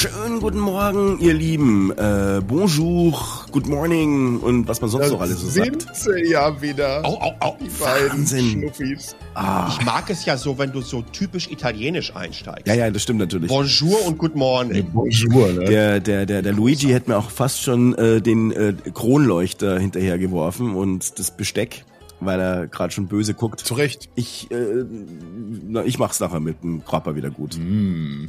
Schönen guten Morgen, ihr Lieben. Äh, bonjour, good morning und was man sonst Das noch alles so sind sagt. sie ja wieder. Au, au, au. Die beiden Wahnsinn. Schnuffis. Ah, Ich mag es ja so, wenn du so typisch italienisch einsteigst. ja, ja, das stimmt natürlich. Bonjour und good morning. Bonjour, ne? Der, der, der, der Luigi hätte mir auch fast schon äh, den äh, Kronleuchter hinterhergeworfen und das Besteck, weil er gerade schon böse guckt. Zu Recht. Ich, äh, na, ich mach's nachher mit dem Körper wieder gut. Mm,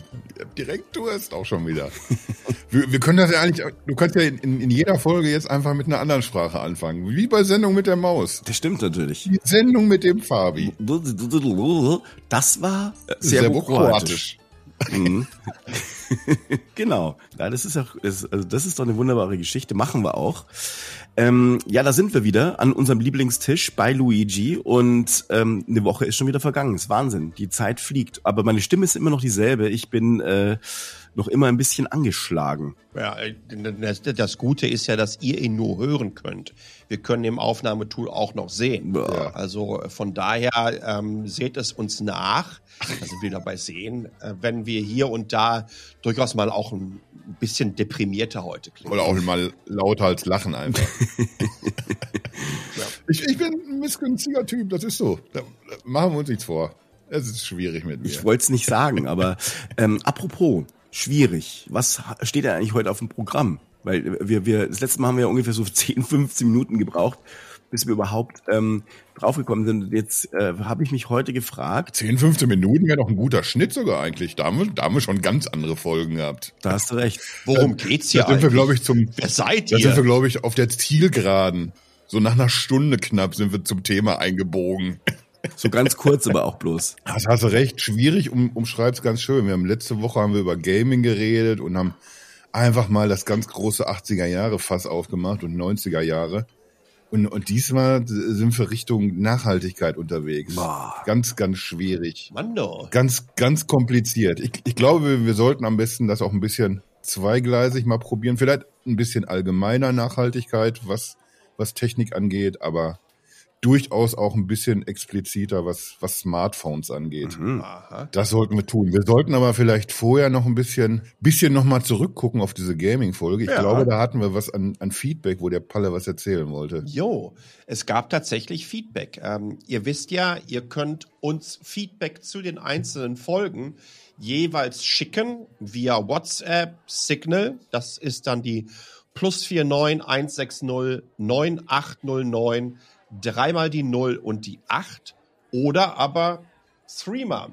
direkt Durst auch schon wieder. wir, wir können das ja eigentlich, du kannst ja in, in jeder Folge jetzt einfach mit einer anderen Sprache anfangen. Wie bei Sendung mit der Maus. Das stimmt natürlich. Die Sendung mit dem Fabi. Das war äh, serbokroatisch. Mhm. genau. Ja, das ist auch, das, also das ist doch eine wunderbare Geschichte. Machen wir auch. Ähm, ja, da sind wir wieder an unserem Lieblingstisch bei Luigi und ähm, eine Woche ist schon wieder vergangen. Ist Wahnsinn. Die Zeit fliegt. Aber meine Stimme ist immer noch dieselbe. Ich bin äh, noch immer ein bisschen angeschlagen. Ja, das, das Gute ist ja, dass ihr ihn nur hören könnt. Wir können im Aufnahmetool auch noch sehen. Ja. Also äh, von daher ähm, seht es uns nach, also wieder bei sehen, äh, wenn wir hier und da durchaus mal auch ein bisschen deprimierter heute klingen. Oder auch mal lauter als lachen einfach. ich, ich bin ein missgünstiger Typ, das ist so. Da, da machen wir uns nichts vor. Es ist schwierig mit mir. Ich wollte es nicht sagen, aber ähm, apropos, schwierig. Was steht denn eigentlich heute auf dem Programm? Weil wir, wir, das letzte Mal haben wir ja ungefähr so 10, 15 Minuten gebraucht, bis wir überhaupt ähm, draufgekommen sind. Und jetzt äh, habe ich mich heute gefragt, 10, 15 Minuten wäre doch ein guter Schnitt sogar eigentlich. Da haben, wir, da haben wir schon ganz andere Folgen gehabt. da hast du recht. Worum geht's hier Da sind wir, eigentlich? glaube ich, zum, Wer seid da sind wir, ihr? glaube ich, auf der Zielgeraden. So nach einer Stunde knapp sind wir zum Thema eingebogen. So ganz kurz, aber auch bloß. Das hast du recht, schwierig, um, umschreib's ganz schön. Wir haben letzte Woche haben wir über Gaming geredet und haben einfach mal das ganz große 80er Jahre Fass aufgemacht und 90er Jahre. Und, und diesmal sind wir Richtung Nachhaltigkeit unterwegs. Boah. Ganz, ganz schwierig. Mando. Ganz, ganz kompliziert. Ich, ich glaube, wir sollten am besten das auch ein bisschen zweigleisig mal probieren. Vielleicht ein bisschen allgemeiner Nachhaltigkeit, was, was Technik angeht, aber durchaus auch ein bisschen expliziter, was, was Smartphones angeht. Mhm. Aha. Das sollten wir tun. Wir sollten aber vielleicht vorher noch ein bisschen, bisschen noch mal zurückgucken auf diese Gaming-Folge. Ich Ja. glaube, da hatten wir was an, an Feedback, wo der Palle was erzählen wollte. Jo, es gab tatsächlich Feedback. Ähm, ihr wisst ja, ihr könnt uns Feedback zu den einzelnen Folgen jeweils schicken via WhatsApp, Signal. Das ist dann die plus 49 160 9809 dreimal die 0 und die 8 oder aber Threema.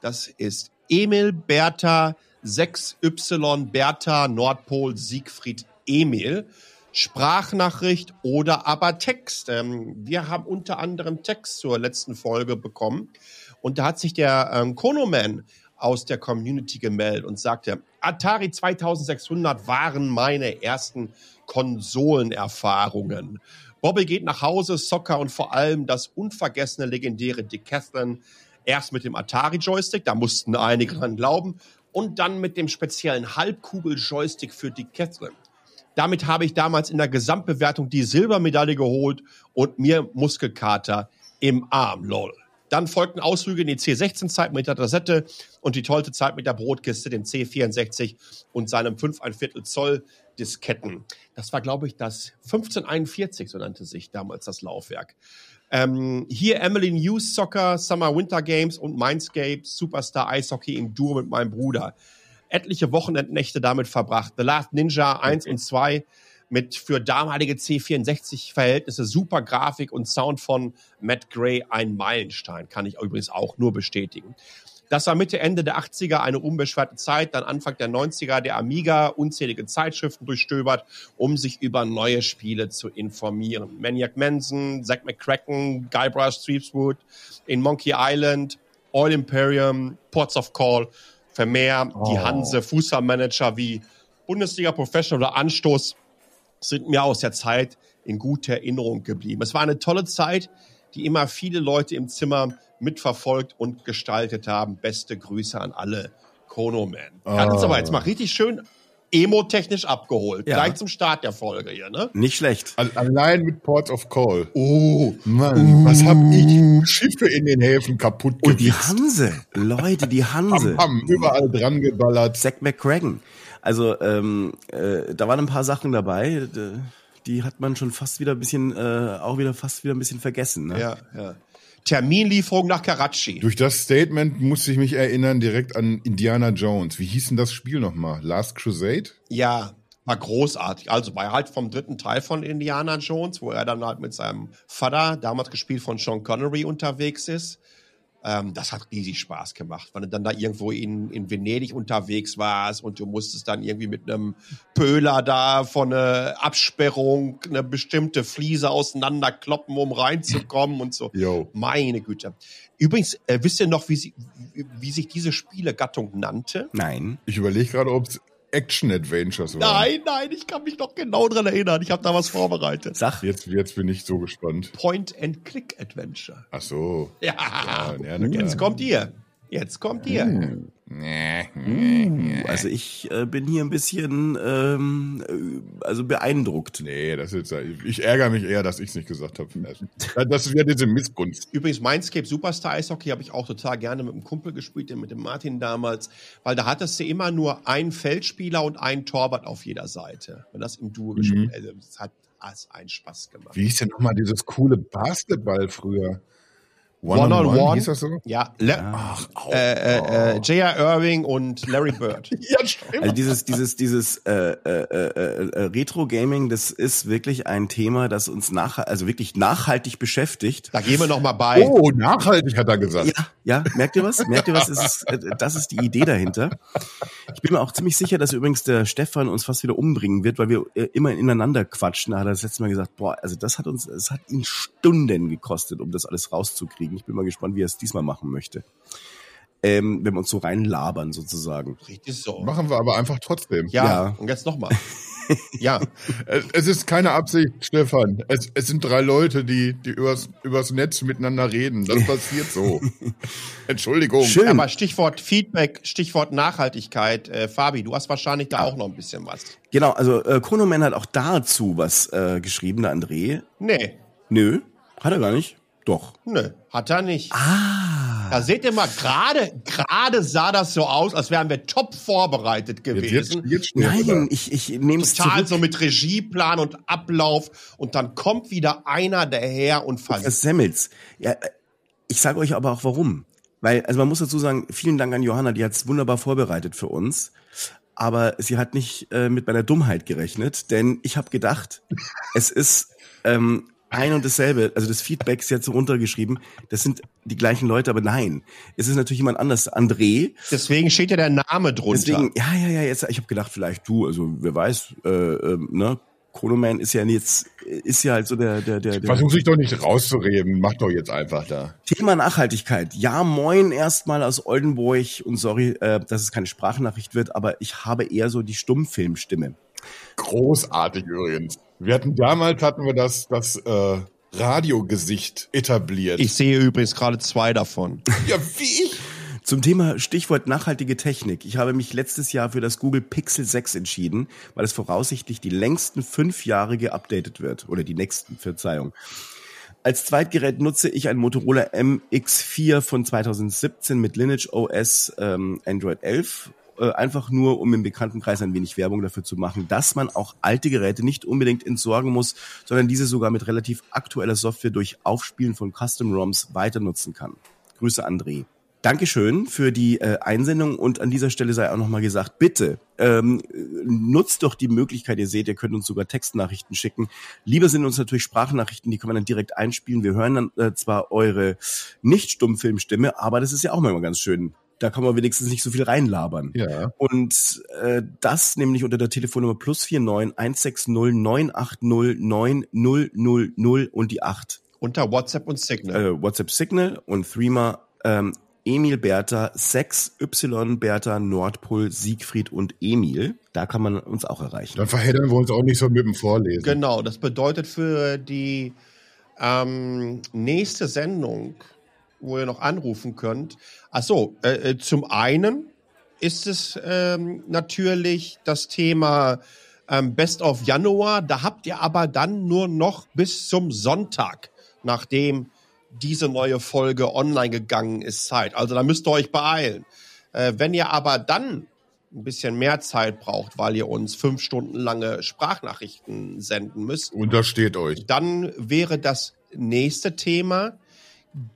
Das ist Emil Bertha 6Y Bertha Nordpol Siegfried Emil. Sprachnachricht oder aber Text. Ähm, wir haben unter anderem Text zur letzten Folge bekommen und da hat sich der ähm, Konoman aus der Community gemeldet und sagte, Atari 2600 waren meine ersten Konsolenerfahrungen. Bobby geht nach Hause, Soccer und vor allem das unvergessene legendäre Decathlon erst mit dem Atari-Joystick, da mussten einige dran glauben, und dann mit dem speziellen Halbkugel-Joystick für Decathlon. Damit habe ich damals in der Gesamtbewertung die Silbermedaille geholt und mir Muskelkater im Arm, lol. Dann folgten Ausflüge in die C16-Zeit mit der Tassette und die tolle Zeit mit der Brotkiste, dem C64 und seinem 5 ein Viertel Zoll Disketten. Das war, glaube ich, das 1541, so nannte sich damals das Laufwerk. Ähm, hier Emily News Soccer, Summer Winter Games und Mindscape Superstar Eishockey im Duo mit meinem Bruder. Etliche Wochenendnächte damit verbracht. The Last Ninja 1 und 2 mit für damalige C64-Verhältnisse super Grafik und Sound von Matt Gray ein Meilenstein. Kann ich übrigens auch nur bestätigen. Das war Mitte, Ende der 80er eine unbeschwerte Zeit, dann Anfang der 90er der Amiga unzählige Zeitschriften durchstöbert, um sich über neue Spiele zu informieren. Maniac Manson, Zack McCracken, Guybrush Threepwood, in Monkey Island, Oil Imperium, Ports of Call, Vermeer, die Hanse, Fußballmanager wie Bundesliga Professional oder Anstoß sind mir aus der Zeit in guter Erinnerung geblieben. Es war eine tolle Zeit, die immer viele Leute im Zimmer mitverfolgt und gestaltet haben. Beste Grüße an alle Kono-Man. Er hat uns Ah. aber jetzt mal richtig schön emo-technisch abgeholt. Ja. Gleich zum Start der Folge hier, ne? Nicht schlecht. Allein mit Ports of Call. Oh, Mann, uh. was hab ich Schiffe in den Häfen kaputt gemacht. Und die Hanse, Leute, die Hanse. Haben, haben überall dran geballert. Zack McCracken. Also, ähm, äh, da waren ein paar Sachen dabei, die hat man schon fast wieder ein bisschen, äh, auch wieder fast wieder ein bisschen vergessen. Ne? Ja, ja. Terminlieferung nach Karachi. Durch das Statement musste ich mich erinnern direkt an Indiana Jones. Wie hieß denn das Spiel nochmal? Last Crusade? Ja, war großartig. Also bei halt vom dritten Teil von Indiana Jones, wo er dann halt mit seinem Vater, damals gespielt von Sean Connery, unterwegs ist. Ähm, das hat riesig Spaß gemacht, weil du dann da irgendwo in, in Venedig unterwegs warst und du musstest dann irgendwie mit einem Pöhler da von einer Absperrung eine bestimmte Fliese auseinanderkloppen, um reinzukommen und so. Yo. Meine Güte. Übrigens, äh, wisst ihr noch, wie, sie, wie, wie sich diese Spielegattung nannte? Nein. Ich überlege gerade, ob es Action-Adventures waren. Nein, nein, ich kann mich noch genau dran erinnern. Ich habe da was vorbereitet. Sag. Jetzt, jetzt bin ich so gespannt. Point-and-Click-Adventure. Ach so. Ja. ja, ja jetzt kommt ihr. Jetzt kommt ihr. Hm. Uh, also ich äh, bin hier ein bisschen ähm, äh, also beeindruckt. Nee, das ist ich ärgere mich eher, dass ich es nicht gesagt habe. Das wäre diese Missgunst. Übrigens Mindscape Superstar Eishockey habe ich auch total gerne mit einem Kumpel gespielt, mit dem Martin damals, weil da hattest du immer nur einen Feldspieler und einen Torwart auf jeder Seite. Wenn das im Duo mhm. gespielt, also das hat alles einen Spaß gemacht. Wie hieß denn nochmal dieses coole Basketball früher? One, on, on, one. Hieß das so? Ja. Le Ach, oh, äh, äh, äh, J.R. Irving und Larry Bird. ja, stimmt. Also dieses, dieses, dieses äh, äh, äh, äh, Retro-Gaming, das ist wirklich ein Thema, das uns nach, also wirklich nachhaltig beschäftigt. Da gehen wir noch mal bei. Oh, nachhaltig hat er gesagt. Ja, ja. Merkt ihr was? Merkt ihr was? Das ist, äh, das ist die Idee dahinter. Ich bin mir auch ziemlich sicher, dass übrigens der Stefan uns fast wieder umbringen wird, weil wir äh, immer ineinander quatschen. Da hat er das letzte Mal gesagt, boah, also das hat uns, es hat ihn Stunden gekostet, um das alles rauszukriegen kriegen. Ich bin mal gespannt, wie er es diesmal machen möchte. Ähm, wenn wir uns so reinlabern sozusagen. Richtig so. Machen wir aber einfach trotzdem. Ja, ja. und jetzt nochmal. ja. Es ist keine Absicht, Stefan. Es, es sind drei Leute, die, die übers, übers Netz miteinander reden. Das passiert so. Entschuldigung. Schön. Aber Stichwort Feedback, Stichwort Nachhaltigkeit. Äh, Fabi, du hast wahrscheinlich da auch noch ein bisschen was. Genau, also äh, Konoman hat auch dazu was äh, geschrieben, der André. Nee. Nö, hat er gar nicht. Doch. Nö, hat er nicht. Ah. Da seht ihr mal, gerade gerade sah das so aus, als wären wir top vorbereitet gewesen. Jetzt, jetzt Nein, ich, ich nehme es Total so mit Regieplan und Ablauf und dann kommt wieder einer daher und versemmelt. Ja, ich sage euch aber auch warum. Weil, also man muss dazu sagen, vielen Dank an Johanna, die hat es wunderbar vorbereitet für uns. Aber sie hat nicht äh, mit meiner Dummheit gerechnet, denn ich habe gedacht, es ist ähm, ein und dasselbe, also das Feedback ist jetzt so runtergeschrieben, das sind die gleichen Leute, aber nein, es ist natürlich jemand anders, André. Deswegen steht ja der Name drunter. Deswegen, ja, ja, ja, jetzt, ich habe gedacht, vielleicht du, also wer weiß, äh, äh, ne, Chronoman ist ja jetzt, ist ja halt so der, der, der. Versuch sich doch nicht rauszureden, mach doch jetzt einfach da. Thema Nachhaltigkeit. Ja, moin erstmal aus Oldenburg und sorry, äh, dass es keine Sprachnachricht wird, aber ich habe eher so die Stummfilmstimme. Großartig übrigens. Wir hatten damals hatten wir das, das äh, Radiogesicht etabliert. Ich sehe übrigens gerade zwei davon. ja, wie ich. Zum Thema Stichwort nachhaltige Technik. Ich habe mich letztes Jahr für das Google Pixel 6 entschieden, weil es voraussichtlich die längsten fünf Jahre geupdatet wird. Oder die nächsten, Verzeihung. Als Zweitgerät nutze ich ein Motorola MX4 von 2017 mit Lineage OS ähm, Android 11 äh, einfach nur, um im Bekanntenkreis ein wenig Werbung dafür zu machen, dass man auch alte Geräte nicht unbedingt entsorgen muss, sondern diese sogar mit relativ aktueller Software durch Aufspielen von Custom ROMs weiter nutzen kann. Grüße André. Dankeschön für die äh, Einsendung und an dieser Stelle sei auch nochmal gesagt, bitte ähm, nutzt doch die Möglichkeit, ihr seht, ihr könnt uns sogar Textnachrichten schicken. Lieber sind uns natürlich Sprachnachrichten, die können wir dann direkt einspielen. Wir hören dann äh, zwar eure Nicht-Stummfilmstimme, aber das ist ja auch mal ganz schön, da kann man wenigstens nicht so viel reinlabern. Ja. Und äh, das nämlich unter der Telefonnummer plus 49 160 980 9000 und die 8. Unter WhatsApp und Signal. Äh, WhatsApp Signal und Threema ähm, Emil Bertha 6 Y Bertha Nordpol Siegfried und Emil. Da kann man uns auch erreichen. Dann verheddern wir uns auch nicht so mit dem Vorlesen. Genau, das bedeutet für die ähm, nächste Sendung, wo ihr noch anrufen könnt, Ach so, äh, äh, zum einen ist es ähm, natürlich das Thema ähm, Best of Januar. Da habt ihr aber dann nur noch bis zum Sonntag, nachdem diese neue Folge online gegangen ist, Zeit. Also da müsst ihr euch beeilen. Äh, wenn ihr aber dann ein bisschen mehr Zeit braucht, weil ihr uns fünf Stunden lange Sprachnachrichten senden müsst. Untersteht euch. Dann wäre das nächste Thema.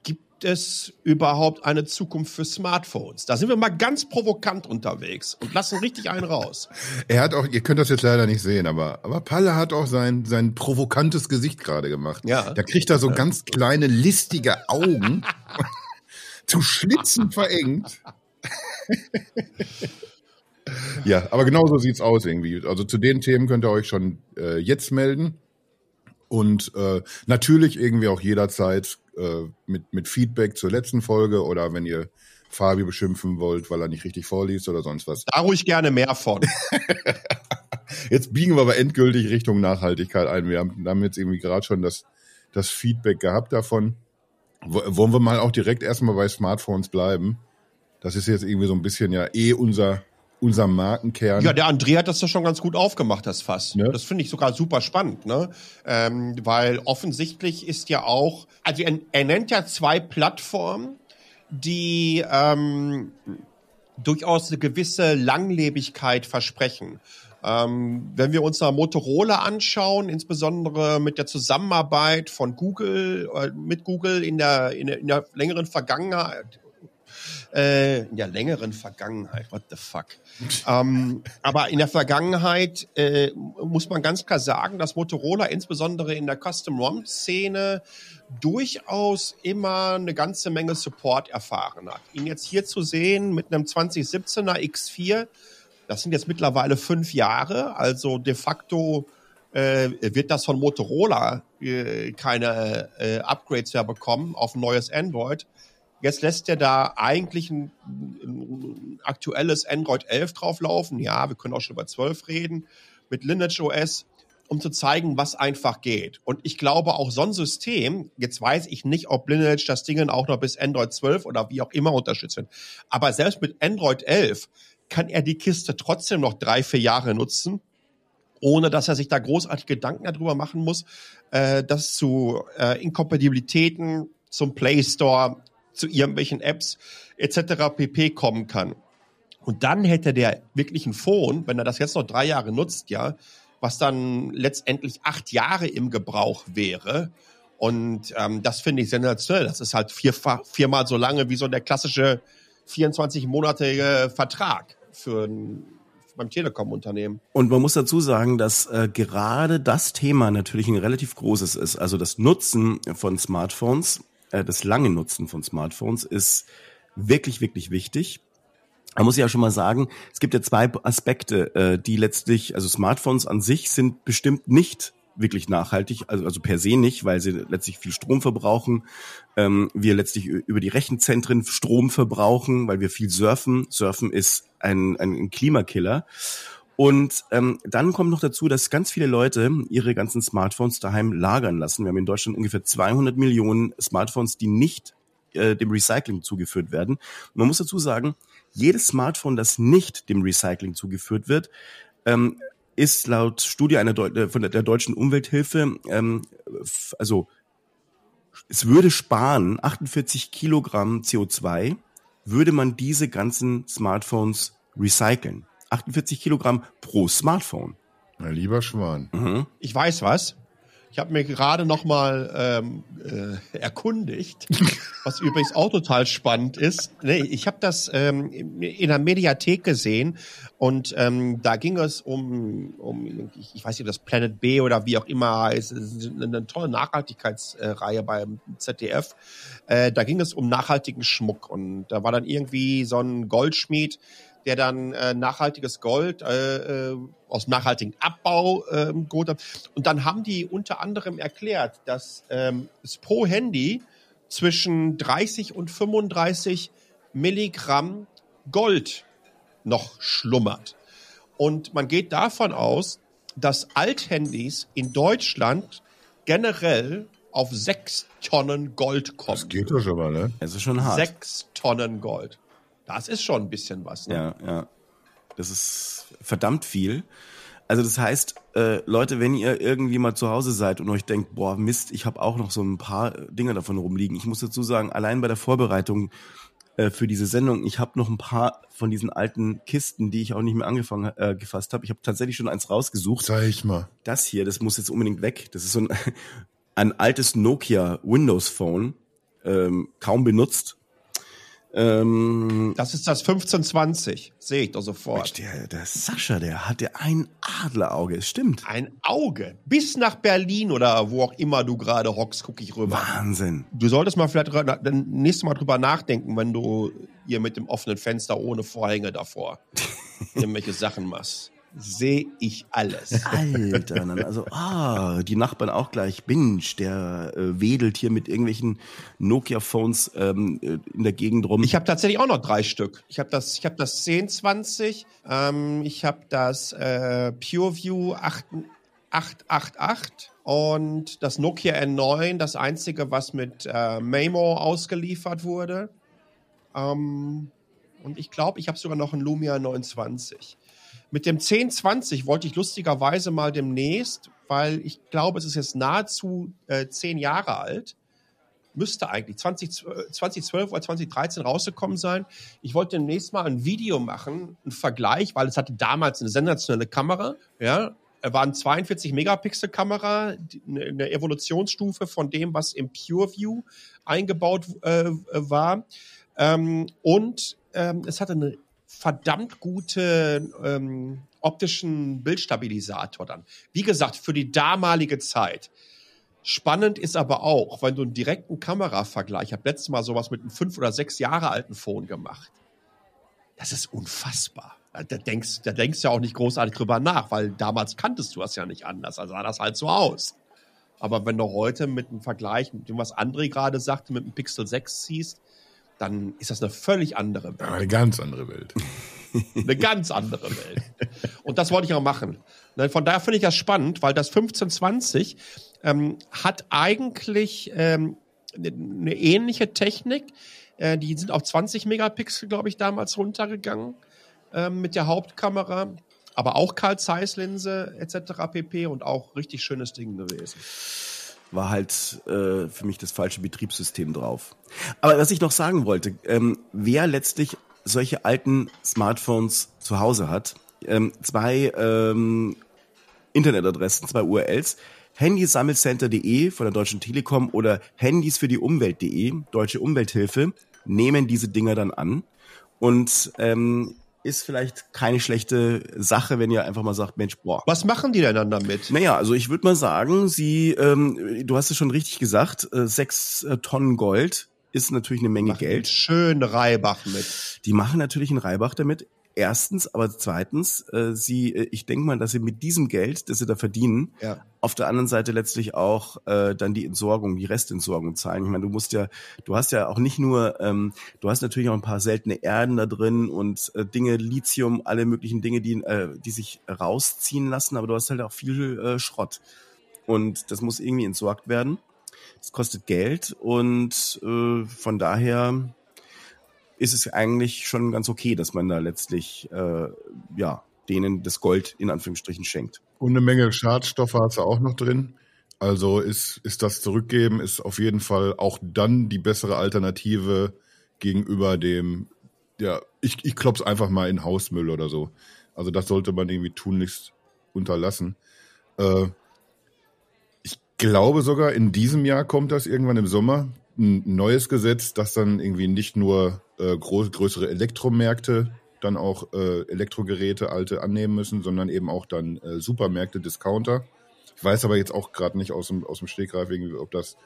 Gibt es überhaupt eine Zukunft für Smartphones? Da sind wir mal ganz provokant unterwegs und lassen richtig einen raus. Er hat auch, ihr könnt das jetzt leider nicht sehen, aber, aber Palle hat auch sein, sein provokantes Gesicht gerade gemacht. Ja. Da kriegt er so ja. ganz kleine, listige Augen, zu Schlitzen verengt. ja, aber genau so sieht's aus irgendwie. Also zu den Themen könnt ihr euch schon äh, jetzt melden. Und äh, natürlich irgendwie auch jederzeit äh, mit, mit Feedback zur letzten Folge oder wenn ihr Fabio beschimpfen wollt, weil er nicht richtig vorliest oder sonst was. Da ruhig gerne mehr von. jetzt biegen wir aber endgültig Richtung Nachhaltigkeit ein. Wir haben, haben jetzt irgendwie gerade schon das, das Feedback gehabt davon. Wollen wir mal auch direkt erstmal bei Smartphones bleiben? Das ist jetzt irgendwie so ein bisschen ja eh unser unser Markenkern. Ja, der André hat das ja schon ganz gut aufgemacht, das Fass. Ne? Das finde ich sogar super spannend, ne? Ähm, weil offensichtlich ist ja auch, also er, er nennt ja zwei Plattformen, die ähm, durchaus eine gewisse Langlebigkeit versprechen. Ähm, wenn wir uns da Motorola anschauen, insbesondere mit der Zusammenarbeit von Google, äh, mit Google in der, in der, in der längeren Vergangenheit, äh, in der längeren Vergangenheit, what the fuck. ähm, aber in der Vergangenheit äh, muss man ganz klar sagen, dass Motorola insbesondere in der Custom-ROM-Szene durchaus immer eine ganze Menge Support erfahren hat. Ihn jetzt hier zu sehen mit einem 2017er X4, das sind jetzt mittlerweile fünf Jahre, also de facto äh, wird das von Motorola äh, keine äh, Upgrades mehr bekommen auf ein neues Android. Jetzt lässt er da eigentlich ein, ein aktuelles Android 11 drauflaufen. Ja, wir können auch schon über 12 reden mit Lineage OS, um zu zeigen, was einfach geht. Und ich glaube auch so ein System, jetzt weiß ich nicht, ob Lineage das Ding auch noch bis Android 12 oder wie auch immer unterstützt wird. Aber selbst mit Android 11 kann er die Kiste trotzdem noch drei, vier Jahre nutzen, ohne dass er sich da großartig Gedanken darüber machen muss, äh, dass zu äh, Inkompatibilitäten zum Play Store zu irgendwelchen Apps etc. pp. kommen kann. Und dann hätte der wirklich ein Phone, wenn er das jetzt noch drei Jahre nutzt, ja, was dann letztendlich acht Jahre im Gebrauch wäre. Und ähm, das finde ich sensationell. Das ist halt vierfach, viermal so lange wie so der klassische 24-monatige Vertrag für ein beim Telekom-Unternehmen. Und man muss dazu sagen, dass äh, gerade das Thema natürlich ein relativ großes ist. Also das Nutzen von Smartphones äh, das lange Nutzen von Smartphones ist wirklich, wirklich wichtig. Da muss ja schon mal sagen, es gibt ja zwei Aspekte, äh, die letztlich, also Smartphones an sich sind bestimmt nicht wirklich nachhaltig, also, also per se nicht, weil sie letztlich viel Strom verbrauchen. Ähm, wir letztlich über die Rechenzentren Strom verbrauchen, weil wir viel surfen. Surfen ist ein, ein Klimakiller. Und ähm, dann kommt noch dazu, dass ganz viele Leute ihre ganzen Smartphones daheim lagern lassen. Wir haben in Deutschland ungefähr 200 Millionen Smartphones, die nicht äh, dem Recycling zugeführt werden. Man muss dazu sagen, jedes Smartphone, das nicht dem Recycling zugeführt wird, ähm, ist laut Studie einer Deu äh, von der, der deutschen Umwelthilfe, ähm, also es würde sparen 48 Kilogramm CO2, würde man diese ganzen Smartphones recyceln. 48 Kilogramm pro Smartphone. Na, lieber Schwan. Mhm. Ich weiß was. Ich habe mir gerade noch mal ähm, äh, erkundigt, was übrigens auch total spannend ist. Nee, ich habe das ähm, in der Mediathek gesehen und ähm, da ging es um, um ich, weiß nicht, das Planet B oder wie auch immer heißt, es ist eine tolle Nachhaltigkeitsreihe beim ZDF. Äh, da ging es um nachhaltigen Schmuck und da war dann irgendwie so ein Goldschmied, der dann äh, nachhaltiges Gold äh, äh, aus nachhaltigem Abbau äh, geholt hat. Und dann haben die unter anderem erklärt, dass ähm, es pro Handy zwischen 30 und 35 Milligramm Gold noch schlummert. Und man geht davon aus, dass Althandys in Deutschland generell auf sechs Tonnen Gold kommen. Das geht doch schon mal, ne? Es ist schon hart. Sechs Tonnen Gold. Das ist schon ein bisschen was. Ne? Ja, ja. Das ist verdammt viel. Also das heißt, äh, Leute, wenn ihr irgendwie mal zu Hause seid und euch denkt, boah, Mist, ich habe auch noch so ein paar Dinge davon rumliegen. Ich muss dazu sagen, allein bei der Vorbereitung äh, für diese Sendung, ich habe noch ein paar von diesen alten Kisten, die ich auch nicht mehr angefangen äh, gefasst habe. Ich habe tatsächlich schon eins rausgesucht. Zeig ich mal. Das hier, das muss jetzt unbedingt weg. Das ist so ein, ein altes Nokia Windows Phone, ähm, kaum benutzt ähm, das ist das 1520, sehe ich doch sofort. Mensch, der, der Sascha, der hatte ein Adlerauge, stimmt. Ein Auge. Bis nach Berlin oder wo auch immer du gerade hockst, gucke ich rüber. Wahnsinn. Du solltest mal vielleicht dann nächstes Mal drüber nachdenken, wenn du hier mit dem offenen Fenster ohne Vorhänge davor irgendwelche Sachen machst sehe ich alles. Alter, also ah, die Nachbarn auch gleich. Binge, der äh, wedelt hier mit irgendwelchen Nokia-Phones ähm, äh, in der Gegend rum. Ich habe tatsächlich auch noch drei Stück. Ich habe das, ich habe das 1020, ähm, ich habe das äh, PureView 8, 888 und das Nokia N9, das einzige, was mit äh, Memo ausgeliefert wurde. Ähm, und ich glaube, ich habe sogar noch ein Lumia 920. Mit dem 1020 wollte ich lustigerweise mal demnächst, weil ich glaube, es ist jetzt nahezu äh, zehn Jahre alt, müsste eigentlich 20, 2012 oder 2013 rausgekommen sein. Ich wollte demnächst mal ein Video machen, einen Vergleich, weil es hatte damals eine sensationelle Kamera, ja, war eine 42 Megapixel Kamera, eine Evolutionsstufe von dem, was im PureView eingebaut äh, war. Ähm, und ähm, es hatte eine verdammt gute ähm, optischen Bildstabilisator dann. Wie gesagt, für die damalige Zeit. Spannend ist aber auch, wenn du einen direkten Kameravergleich, ich habe letztes Mal sowas mit einem fünf oder sechs Jahre alten Phone gemacht. Das ist unfassbar. Da denkst, da denkst du ja auch nicht großartig drüber nach, weil damals kanntest du das ja nicht anders. Also sah das halt so aus. Aber wenn du heute mit einem Vergleich, mit dem, was André gerade sagte, mit einem Pixel 6 siehst, dann ist das eine völlig andere Welt. Eine ganz andere Welt. eine ganz andere Welt. Und das wollte ich auch machen. Ne, von daher finde ich das spannend, weil das 1520 ähm, hat eigentlich ähm, eine ne ähnliche Technik. Äh, die sind auf 20 Megapixel, glaube ich, damals runtergegangen äh, mit der Hauptkamera. Aber auch Carl Zeiss Linse etc. pp. und auch richtig schönes Ding gewesen war halt äh, für mich das falsche Betriebssystem drauf. Aber was ich noch sagen wollte, ähm, wer letztlich solche alten Smartphones zu Hause hat, ähm, zwei ähm, Internetadressen, zwei URLs, handysammelcenter.de von der Deutschen Telekom oder handys für die Umwelt.de, Deutsche Umwelthilfe, nehmen diese Dinger dann an und ähm, ist vielleicht keine schlechte Sache, wenn ihr einfach mal sagt, Mensch, boah. Was machen die denn dann damit? Naja, also ich würde mal sagen, sie, ähm, du hast es schon richtig gesagt, äh, sechs äh, Tonnen Gold ist natürlich eine Menge machen Geld. Schön Reibach mit. Die machen natürlich einen Reibach damit. Erstens, aber zweitens, äh, sie, äh, ich denke mal, dass sie mit diesem Geld, das sie da verdienen, ja. auf der anderen Seite letztlich auch äh, dann die Entsorgung, die Restentsorgung zahlen. Ich meine, du musst ja, du hast ja auch nicht nur, ähm, du hast natürlich auch ein paar seltene Erden da drin und äh, Dinge, Lithium, alle möglichen Dinge, die, äh, die sich rausziehen lassen, aber du hast halt auch viel äh, Schrott. Und das muss irgendwie entsorgt werden. Das kostet Geld und äh, von daher ist es eigentlich schon ganz okay, dass man da letztlich äh, ja denen das Gold in Anführungsstrichen schenkt. Und eine Menge Schadstoffe hat es auch noch drin. Also ist, ist das Zurückgeben, ist auf jeden Fall auch dann die bessere Alternative gegenüber dem, ja, ich, ich klopf's einfach mal in Hausmüll oder so. Also das sollte man irgendwie tunlichst unterlassen. Äh, ich glaube sogar, in diesem Jahr kommt das irgendwann im Sommer ein neues Gesetz, das dann irgendwie nicht nur äh, groß, größere Elektromärkte dann auch äh, Elektrogeräte, alte annehmen müssen, sondern eben auch dann äh, Supermärkte, Discounter. Ich weiß aber jetzt auch gerade nicht aus dem, aus dem Stegreif, ob das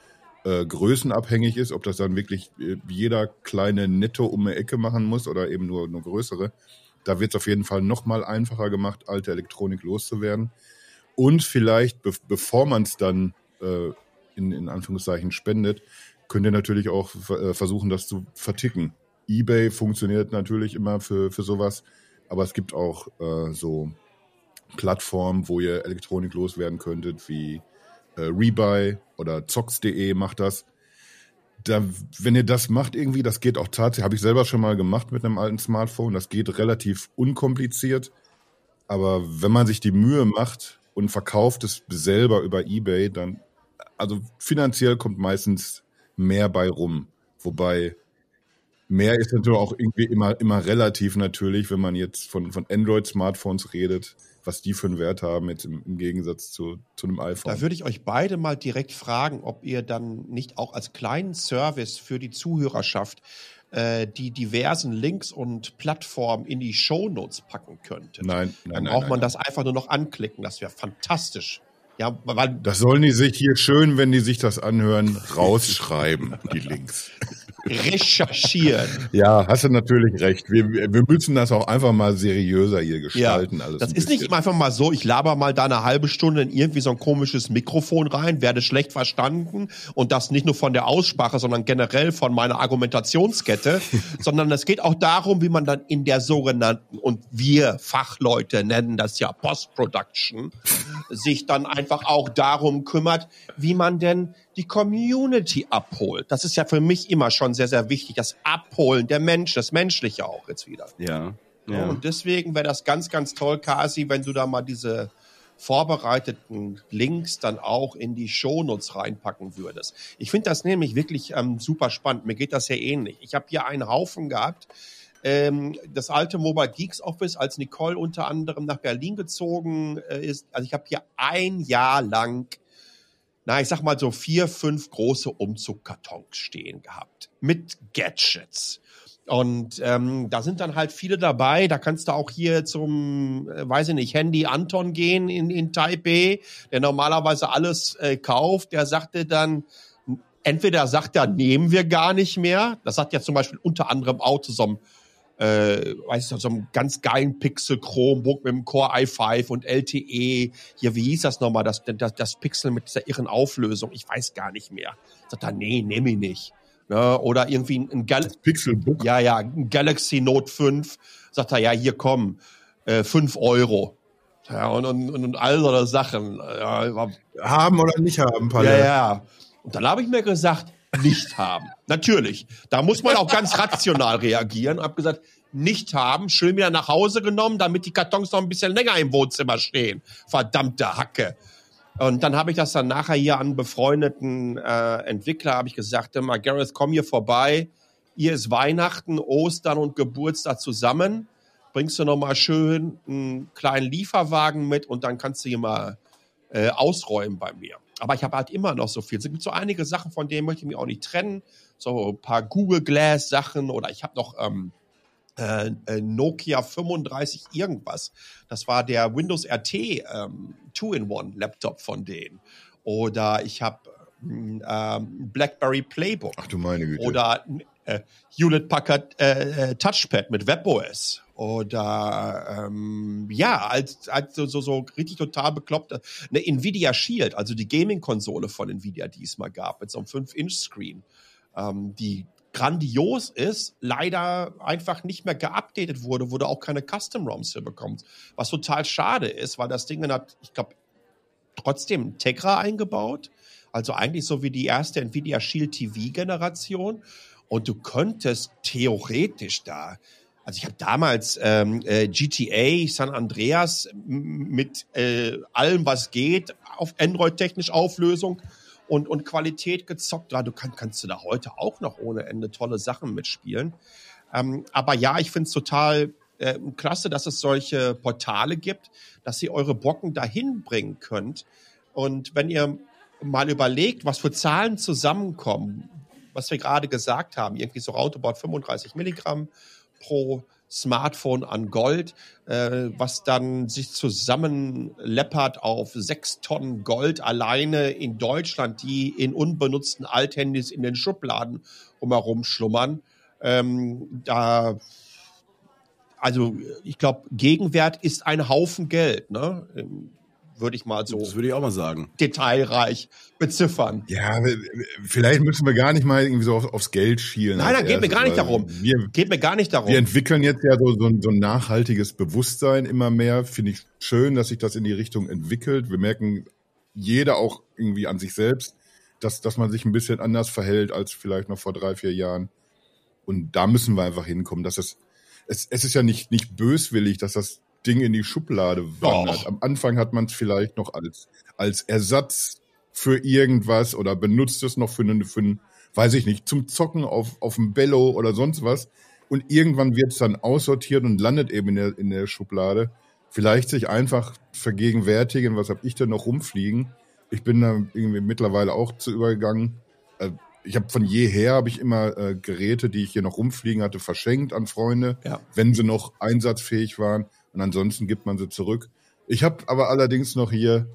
äh, größenabhängig ist, ob das dann wirklich äh, jeder kleine Netto um eine Ecke machen muss oder eben nur, nur größere. Da wird es auf jeden Fall noch mal einfacher gemacht, alte Elektronik loszuwerden. Und vielleicht, be bevor man es dann äh, in, in Anführungszeichen spendet, könnt ihr natürlich auch versuchen, das zu verticken. eBay funktioniert natürlich immer für, für sowas, aber es gibt auch äh, so Plattformen, wo ihr Elektronik loswerden könntet, wie äh, Rebuy oder Zox.de macht das. da, wenn ihr das macht irgendwie, das geht auch tatsächlich, habe ich selber schon mal gemacht mit einem alten Smartphone, das geht relativ unkompliziert. Aber wenn man sich die Mühe macht und verkauft es selber über Ebay, dann, also finanziell kommt meistens mehr bei rum. Wobei mehr ist natürlich auch irgendwie immer, immer relativ natürlich, wenn man jetzt von, von Android-Smartphones redet was die für einen Wert haben, jetzt im, im Gegensatz zu, zu einem iPhone. Da würde ich euch beide mal direkt fragen, ob ihr dann nicht auch als kleinen Service für die Zuhörerschaft äh, die diversen Links und Plattformen in die Shownotes packen könntet. Nein, nein, Dann braucht nein, man nein. das einfach nur noch anklicken. Das wäre fantastisch. Ja, weil das sollen die sich hier schön, wenn die sich das anhören, rausschreiben, die Links recherchieren. Ja, hast du natürlich recht. Wir, wir müssen das auch einfach mal seriöser hier gestalten. Ja, alles das ist nicht einfach mal so, ich laber mal da eine halbe Stunde in irgendwie so ein komisches Mikrofon rein, werde schlecht verstanden und das nicht nur von der Aussprache, sondern generell von meiner Argumentationskette, sondern es geht auch darum, wie man dann in der sogenannten, und wir Fachleute nennen das ja Post-Production, sich dann einfach auch darum kümmert, wie man denn die Community abholt. Das ist ja für mich immer schon sehr, sehr wichtig. Das Abholen der Mensch, das Menschliche auch jetzt wieder. Ja. ja. Und deswegen wäre das ganz, ganz toll, Kasi, wenn du da mal diese vorbereiteten Links dann auch in die Shownotes reinpacken würdest. Ich finde das nämlich wirklich ähm, super spannend. Mir geht das ja ähnlich. Ich habe hier einen Haufen gehabt. Ähm, das alte Mobile Geeks Office, als Nicole unter anderem nach Berlin gezogen äh, ist. Also ich habe hier ein Jahr lang na, ich sag mal so vier, fünf große Umzugkartons stehen gehabt mit Gadgets. Und ähm, da sind dann halt viele dabei. Da kannst du auch hier zum, äh, weiß ich nicht, Handy Anton gehen in, in Taipei, der normalerweise alles äh, kauft. Der sagte dann, entweder sagt er, nehmen wir gar nicht mehr. Das sagt ja zum Beispiel unter anderem auch zu so einem äh, weißt du, so einem ganz geilen Pixel Chromebook mit dem Core i5 und LTE. Hier, wie hieß das nochmal, das, das, das Pixel mit dieser irren Auflösung? Ich weiß gar nicht mehr. Sagt er, nee, nehme ich nicht. Ne? Oder irgendwie ein, ein Gal Pixelbook? Ja, ja, ein Galaxy Note 5. Sagt er, ja, hier komm, äh, 5 Euro. Ja, und, und, und all so Sachen. Ja, haben oder nicht haben, Palle. Ja, ja. Und dann habe ich mir gesagt, nicht haben. Natürlich. Da muss man auch ganz rational reagieren. Hab gesagt, nicht haben, schön wieder nach Hause genommen, damit die Kartons noch ein bisschen länger im Wohnzimmer stehen. Verdammte Hacke. Und dann habe ich das dann nachher hier an befreundeten äh, Entwickler, habe ich gesagt, immer, Gareth, komm hier vorbei. Ihr ist Weihnachten, Ostern und Geburtstag zusammen. Bringst du noch mal schön einen kleinen Lieferwagen mit und dann kannst du hier mal äh, ausräumen bei mir. Aber ich habe halt immer noch so viel. Es gibt so einige Sachen, von denen möchte ich mich auch nicht trennen. So ein paar Google Glass Sachen oder ich habe noch ähm, äh, äh, Nokia 35 irgendwas. Das war der Windows RT ähm, Two-in-One-Laptop von denen. Oder ich habe ähm, BlackBerry Playbook. Ach du meine Güte. Oder äh, Hewlett Packard äh, äh Touchpad mit WebOS. Oder ähm, ja, als, als so, so, so richtig total bekloppt, eine Nvidia Shield, also die Gaming-Konsole von Nvidia, die es mal gab, mit so einem 5-Inch-Screen, ähm, die grandios ist, leider einfach nicht mehr geupdatet wurde, wurde auch keine Custom-ROMs hier bekommt. Was total schade ist, weil das Ding hat, ich glaube, trotzdem Tegra eingebaut. Also eigentlich so wie die erste Nvidia Shield TV-Generation. Und du könntest theoretisch da also ich habe damals ähm, äh, GTA San Andreas mit äh, allem, was geht, auf Android-technisch Auflösung und, und Qualität gezockt. Du kann, kannst du da heute auch noch ohne Ende tolle Sachen mitspielen. Ähm, aber ja, ich finde es total äh, klasse, dass es solche Portale gibt, dass ihr eure Brocken dahin bringen könnt. Und wenn ihr mal überlegt, was für Zahlen zusammenkommen, was wir gerade gesagt haben, irgendwie so Autobot 35 Milligramm pro Smartphone an Gold, äh, was dann sich zusammenleppert auf sechs Tonnen Gold alleine in Deutschland, die in unbenutzten Althandys in den Schubladen rumherum schlummern. Ähm, da also ich glaube, Gegenwert ist ein Haufen Geld. Ne? Würde ich mal so. Das würde ich auch mal sagen. Detailreich beziffern. Ja, vielleicht müssen wir gar nicht mal irgendwie so aufs Geld schielen. Nein, nein, geht mir gar nicht darum. Wir, geht mir gar nicht darum. Wir entwickeln jetzt ja so, so, ein, so ein nachhaltiges Bewusstsein immer mehr. Finde ich schön, dass sich das in die Richtung entwickelt. Wir merken jeder auch irgendwie an sich selbst, dass, dass man sich ein bisschen anders verhält als vielleicht noch vor drei, vier Jahren. Und da müssen wir einfach hinkommen, dass es, es, es ist ja nicht, nicht böswillig, dass das Ding in die Schublade wandert. Am Anfang hat man es vielleicht noch als, als Ersatz für irgendwas oder benutzt es noch für einen, für einen, weiß ich nicht, zum Zocken auf, auf dem Bello oder sonst was. Und irgendwann wird es dann aussortiert und landet eben in der, in der Schublade. Vielleicht sich einfach vergegenwärtigen, was habe ich denn noch rumfliegen? Ich bin da irgendwie mittlerweile auch zu übergegangen. Äh, ich habe von jeher habe ich immer äh, Geräte, die ich hier noch rumfliegen hatte, verschenkt an Freunde, ja. wenn sie noch einsatzfähig waren. Und ansonsten gibt man sie zurück. Ich habe aber allerdings noch hier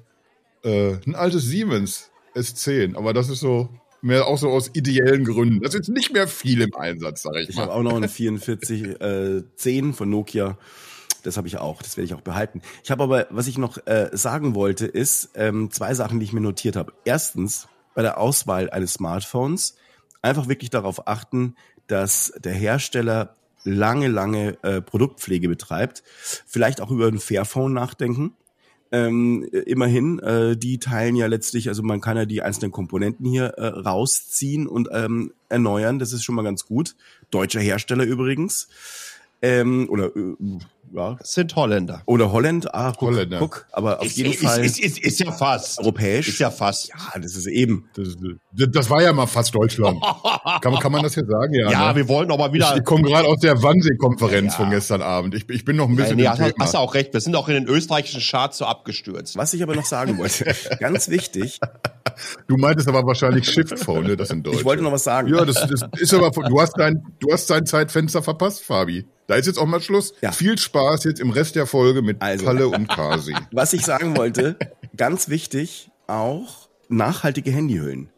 äh, ein altes Siemens S10, aber das ist so mehr auch so aus ideellen Gründen. Das ist nicht mehr viel im Einsatz, sage ich, ich mal. Ich habe auch noch eine 4410 äh, von Nokia. Das habe ich auch, das werde ich auch behalten. Ich habe aber, was ich noch äh, sagen wollte, ist ähm, zwei Sachen, die ich mir notiert habe. Erstens, bei der Auswahl eines Smartphones einfach wirklich darauf achten, dass der Hersteller lange, lange äh, Produktpflege betreibt. Vielleicht auch über ein Fairphone nachdenken. Ähm, immerhin, äh, die teilen ja letztlich, also man kann ja die einzelnen Komponenten hier äh, rausziehen und ähm, erneuern. Das ist schon mal ganz gut. Deutscher Hersteller übrigens. Ähm, oder äh, ja. sind Holländer. Oder Holland, ah, guck, Holländer. guck aber auf ist, jeden ist, Fall. Ist, ist, ist, ja fast. Europäisch. Ist ja fast. Ja, das ist eben. Das, das war ja mal fast Deutschland. kann, kann man das hier sagen? Ja, ja ne? wir wollen aber wieder. Ich, ich komme gerade aus der Wannsee-Konferenz ja. von gestern Abend. Ich, ich bin noch ein bisschen. Ja, nee, hast, du auch recht. Wir sind auch in den österreichischen Charts so abgestürzt. Was ich aber noch sagen wollte, ganz wichtig. Du meintest aber wahrscheinlich Shift-Phone, ne? Das sind Deutsche. Ich wollte noch was sagen. Ja, das, das ist aber, du hast dein, du hast dein Zeitfenster verpasst, Fabi. Da ist jetzt auch mal Schluss. Ja. Viel Spaß jetzt im Rest der Folge mit also, Palle und Kasi. Was ich sagen wollte, ganz wichtig, auch nachhaltige Handyhüllen.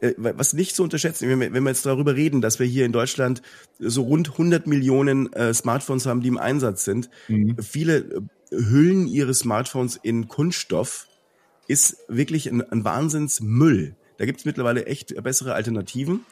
Äh, was nicht zu unterschätzen, wenn wir, wenn wir jetzt darüber reden, dass wir hier in Deutschland so rund 100 Millionen äh, Smartphones haben, die im Einsatz sind. Mhm. Viele äh, hüllen ihre Smartphones in Kunststoff, ist wirklich ein, ein Wahnsinnsmüll. Da gibt es mittlerweile echt bessere Alternativen.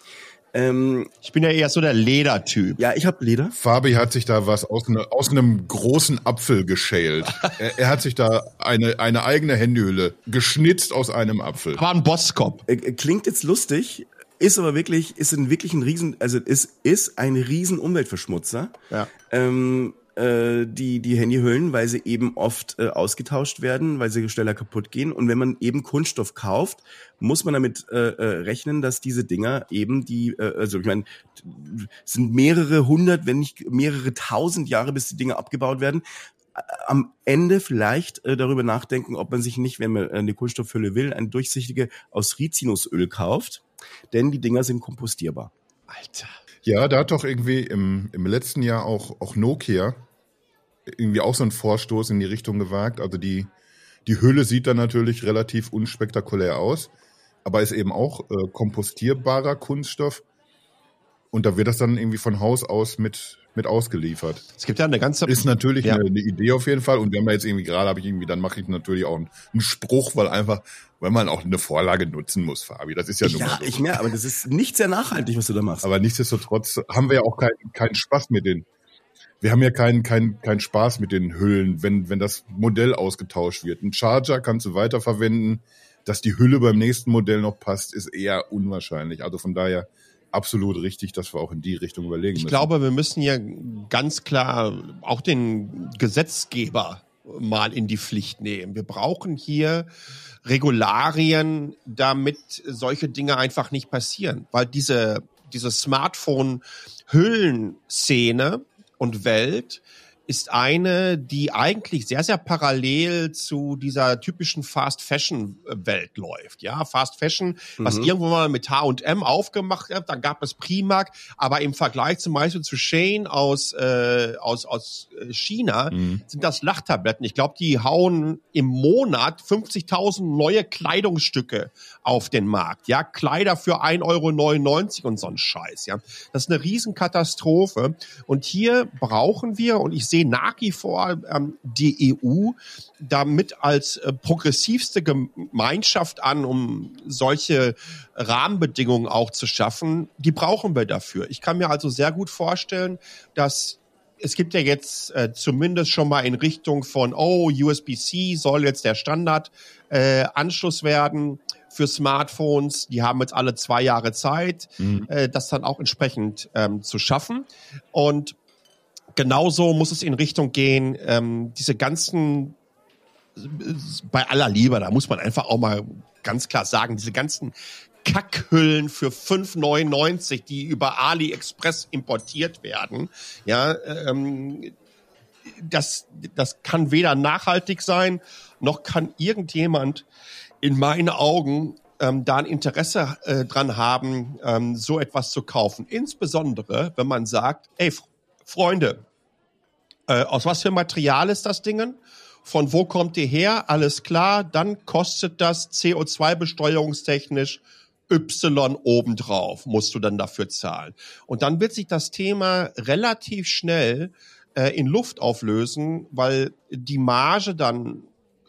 Ähm, ich bin ja eher so der Ledertyp. Ja, ich habe Leder. Fabi hat sich da was aus, ne, aus einem großen Apfel geschält. er, er, hat sich da eine, eine eigene Handyhülle geschnitzt aus einem Apfel. War ein Bosskopf. Äh, äh, klingt jetzt lustig, ist aber wirklich, ist ein wirklich ein Riesen, also ist, ist ein Riesen Umweltverschmutzer. Ja. Ähm, äh, die, die Handyhüllen, weil sie eben oft äh, ausgetauscht werden, weil sie schneller kaputt gehen. Und wenn man eben Kunststoff kauft, muss man damit äh, äh, rechnen, dass diese Dinger eben die, äh, also ich meine, sind mehrere hundert, wenn nicht mehrere tausend Jahre, bis die Dinger abgebaut werden am Ende vielleicht äh, darüber nachdenken, ob man sich nicht, wenn man eine Kunststoffhülle will, eine durchsichtige aus Rizinusöl kauft, denn die Dinger sind kompostierbar. Alter. Ja, da hat doch irgendwie im, im letzten Jahr auch, auch Nokia irgendwie auch so einen Vorstoß in die Richtung gewagt. Also die, die Hülle sieht dann natürlich relativ unspektakulär aus, aber ist eben auch äh, kompostierbarer Kunststoff. Und da wird das dann irgendwie von Haus aus mit, mit ausgeliefert. Es gibt ja eine ganze. Ist natürlich ja. eine, eine, Idee auf jeden Fall. Und wenn man jetzt irgendwie gerade habe ich irgendwie, dann mache ich natürlich auch einen, einen, Spruch, weil einfach, weil man auch eine Vorlage nutzen muss, Fabi. Das ist ja nur Ja, ich merke, aber das ist nicht sehr nachhaltig, was du da machst. Aber nichtsdestotrotz haben wir ja auch keinen keinen Spaß mit den wir haben ja keinen keinen keinen Spaß mit den Hüllen, wenn, wenn das Modell ausgetauscht wird. Ein Charger kannst du weiterverwenden. Dass die Hülle beim nächsten Modell noch passt, ist eher unwahrscheinlich. Also von daher absolut richtig, dass wir auch in die Richtung überlegen müssen. Ich glaube, wir müssen ja ganz klar auch den Gesetzgeber mal in die Pflicht nehmen. Wir brauchen hier Regularien, damit solche Dinge einfach nicht passieren, weil diese diese Smartphone-Hüllenszene, und Welt ist eine, die eigentlich sehr, sehr parallel zu dieser typischen Fast Fashion Welt läuft. Ja, Fast Fashion, was mhm. irgendwo mal mit H&M aufgemacht hat, dann gab es Primark, aber im Vergleich zum Beispiel zu Shane aus, äh, aus, aus äh, China mhm. sind das Lachtabletten. Ich glaube, die hauen im Monat 50.000 neue Kleidungsstücke auf den Markt. Ja, Kleider für 1,99 Euro und so ein Scheiß. Ja, das ist eine Riesenkatastrophe. Und hier brauchen wir, und ich sehe sehe nach wie vor ähm, die EU damit als äh, progressivste Gemeinschaft an, um solche Rahmenbedingungen auch zu schaffen. Die brauchen wir dafür. Ich kann mir also sehr gut vorstellen, dass es gibt ja jetzt äh, zumindest schon mal in Richtung von, oh, USB-C soll jetzt der Standardanschluss äh, werden für Smartphones. Die haben jetzt alle zwei Jahre Zeit, mhm. äh, das dann auch entsprechend ähm, zu schaffen. Und genauso muss es in Richtung gehen, ähm, diese ganzen bei aller Liebe, da muss man einfach auch mal ganz klar sagen, diese ganzen Kackhüllen für 5,99, die über AliExpress importiert werden, ja, ähm, das, das kann weder nachhaltig sein, noch kann irgendjemand in meinen Augen ähm, da ein Interesse äh, dran haben, ähm, so etwas zu kaufen. Insbesondere, wenn man sagt, ey, Freunde, äh, aus was für Material ist das Ding? Von wo kommt ihr her? Alles klar, dann kostet das CO2-besteuerungstechnisch Y obendrauf, musst du dann dafür zahlen. Und dann wird sich das Thema relativ schnell äh, in Luft auflösen, weil die Marge dann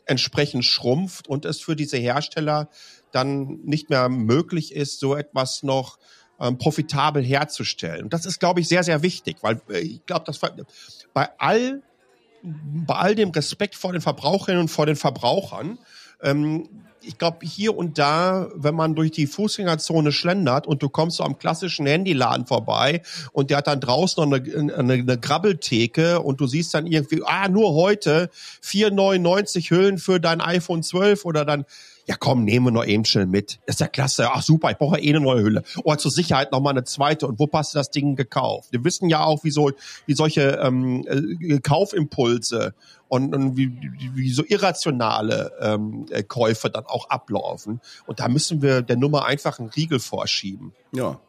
entsprechend schrumpft und es für diese Hersteller dann nicht mehr möglich ist, so etwas noch ähm, profitabel herzustellen. Und das ist, glaube ich, sehr, sehr wichtig, weil äh, ich glaube, dass bei all bei all dem Respekt vor den Verbraucherinnen und vor den Verbrauchern, ähm, ich glaube, hier und da, wenn man durch die Fußgängerzone schlendert und du kommst so am klassischen Handyladen vorbei und der hat dann draußen noch eine, eine, eine Grabbeltheke und du siehst dann irgendwie, ah, nur heute 4,99 Hüllen für dein iPhone 12 oder dann ja komm, nehmen wir noch eben schnell mit. ist ja klasse. Ach super, ich brauche ja eh eine neue Hülle. Oh, zur Sicherheit noch mal eine zweite. Und wo hast du das Ding gekauft? Wir wissen ja auch, wie, so, wie solche ähm, äh, Kaufimpulse und, und wie, wie so irrationale ähm, äh, Käufe dann auch ablaufen. Und da müssen wir der Nummer einfach einen Riegel vorschieben. Ja,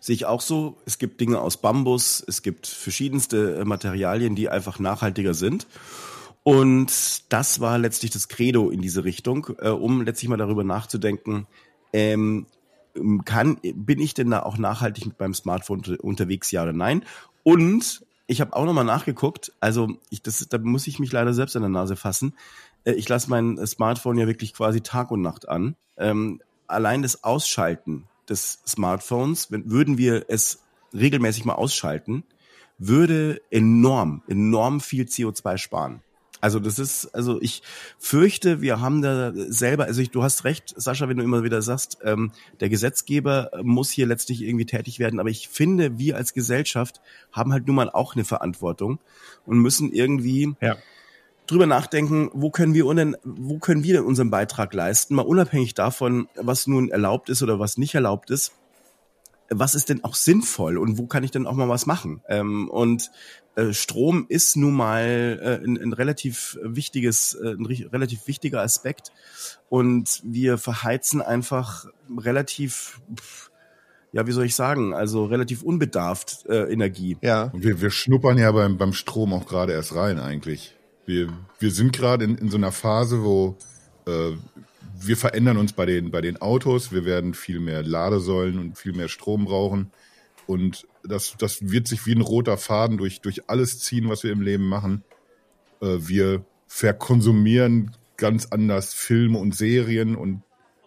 sehe ich auch so. Es gibt Dinge aus Bambus, es gibt verschiedenste äh, Materialien, die einfach nachhaltiger sind. Und das war letztlich das Credo in diese Richtung, äh, um letztlich mal darüber nachzudenken, ähm, kann, bin ich denn da auch nachhaltig mit meinem Smartphone unterwegs, ja oder nein? Und ich habe auch nochmal nachgeguckt, also ich, das, da muss ich mich leider selbst an der Nase fassen. Äh, ich lasse mein Smartphone ja wirklich quasi Tag und Nacht an. Ähm, allein das Ausschalten des Smartphones, wenn, würden wir es regelmäßig mal ausschalten, würde enorm, enorm viel CO2 sparen. Also das ist, also ich fürchte, wir haben da selber, also ich, du hast recht, Sascha, wenn du immer wieder sagst, ähm, der Gesetzgeber muss hier letztlich irgendwie tätig werden, aber ich finde, wir als Gesellschaft haben halt nun mal auch eine Verantwortung und müssen irgendwie ja. drüber nachdenken, wo können wir denn, wo können wir denn unseren Beitrag leisten, mal unabhängig davon, was nun erlaubt ist oder was nicht erlaubt ist was ist denn auch sinnvoll und wo kann ich denn auch mal was machen? Ähm, und äh, Strom ist nun mal äh, ein, ein, relativ wichtiges, äh, ein relativ wichtiger Aspekt und wir verheizen einfach relativ, ja, wie soll ich sagen, also relativ unbedarft äh, Energie. Ja. Und wir, wir schnuppern ja beim, beim Strom auch gerade erst rein eigentlich. Wir, wir sind gerade in, in so einer Phase, wo äh, wir verändern uns bei den, bei den Autos. Wir werden viel mehr Ladesäulen und viel mehr Strom brauchen. Und das, das wird sich wie ein roter Faden durch, durch alles ziehen, was wir im Leben machen. Äh, wir verkonsumieren ganz anders Filme und Serien und,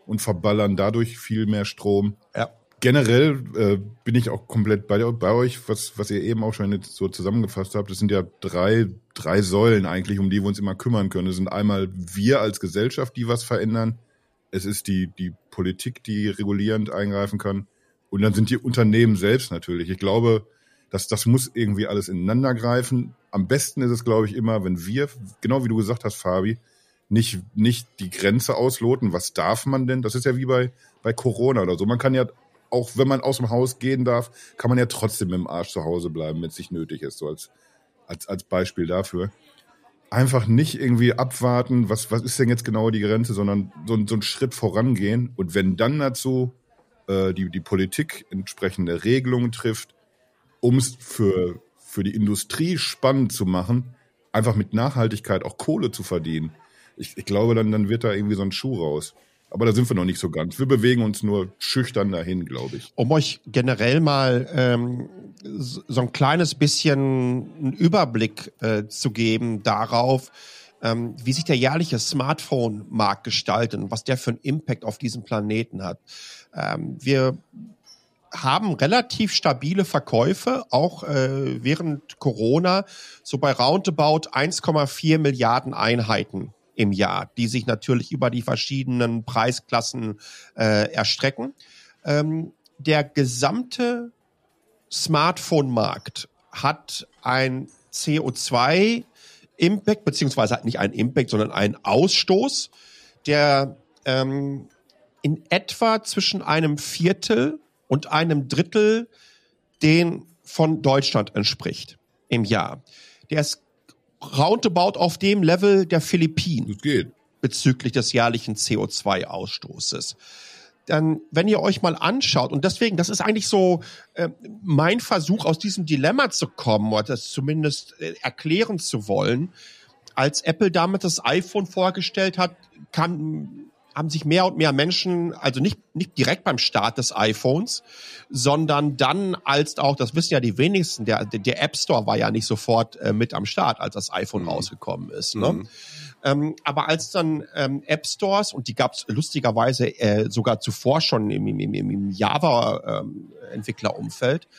und verballern dadurch viel mehr Strom. Ja. Generell äh, bin ich auch komplett bei, bei euch, was, was ihr eben auch schon so zusammengefasst habt. Das sind ja drei, drei Säulen eigentlich, um die wir uns immer kümmern können. Das sind einmal wir als Gesellschaft, die was verändern. Es ist die, die Politik, die regulierend eingreifen kann. Und dann sind die Unternehmen selbst natürlich. Ich glaube, dass das muss irgendwie alles ineinander greifen. Am besten ist es, glaube ich, immer, wenn wir, genau wie du gesagt hast, Fabi, nicht, nicht die Grenze ausloten. Was darf man denn? Das ist ja wie bei, bei Corona oder so. Man kann ja auch wenn man aus dem Haus gehen darf, kann man ja trotzdem dem Arsch zu Hause bleiben, wenn es nicht nötig ist, so als, als, als Beispiel dafür. Einfach nicht irgendwie abwarten, was, was ist denn jetzt genau die Grenze, sondern so, so einen Schritt vorangehen. Und wenn dann dazu äh, die, die Politik entsprechende Regelungen trifft, um es für, für die Industrie spannend zu machen, einfach mit Nachhaltigkeit auch Kohle zu verdienen. Ich, ich glaube, dann, dann wird da irgendwie so ein Schuh raus. Aber da sind wir noch nicht so ganz. Wir bewegen uns nur schüchtern dahin, glaube ich. Um euch generell mal ähm, so ein kleines bisschen einen Überblick äh, zu geben darauf, ähm, wie sich der jährliche Smartphone-Markt gestaltet und was der für einen Impact auf diesen Planeten hat. Ähm, wir haben relativ stabile Verkäufe, auch äh, während Corona, so bei roundabout 1,4 Milliarden Einheiten im Jahr, die sich natürlich über die verschiedenen Preisklassen äh, erstrecken. Ähm, der gesamte Smartphone-Markt hat ein CO2-Impact, beziehungsweise hat nicht einen Impact, sondern einen Ausstoß, der ähm, in etwa zwischen einem Viertel und einem Drittel den von Deutschland entspricht im Jahr. Der ist roundabout auf dem Level der Philippinen. Das geht. Bezüglich des jährlichen CO2-Ausstoßes dann, wenn ihr euch mal anschaut, und deswegen, das ist eigentlich so äh, mein Versuch, aus diesem Dilemma zu kommen, oder das zumindest äh, erklären zu wollen, als Apple damals das iPhone vorgestellt hat, kam, haben sich mehr und mehr Menschen, also nicht, nicht direkt beim Start des iPhones, sondern dann als auch, das wissen ja die wenigsten, der, der App Store war ja nicht sofort äh, mit am Start, als das iPhone mhm. rausgekommen ist. Ne? Mhm. Ähm, aber als dann ähm, App Stores, und die gab es lustigerweise äh, sogar zuvor schon im, im, im, im Java-Entwicklerumfeld, ähm,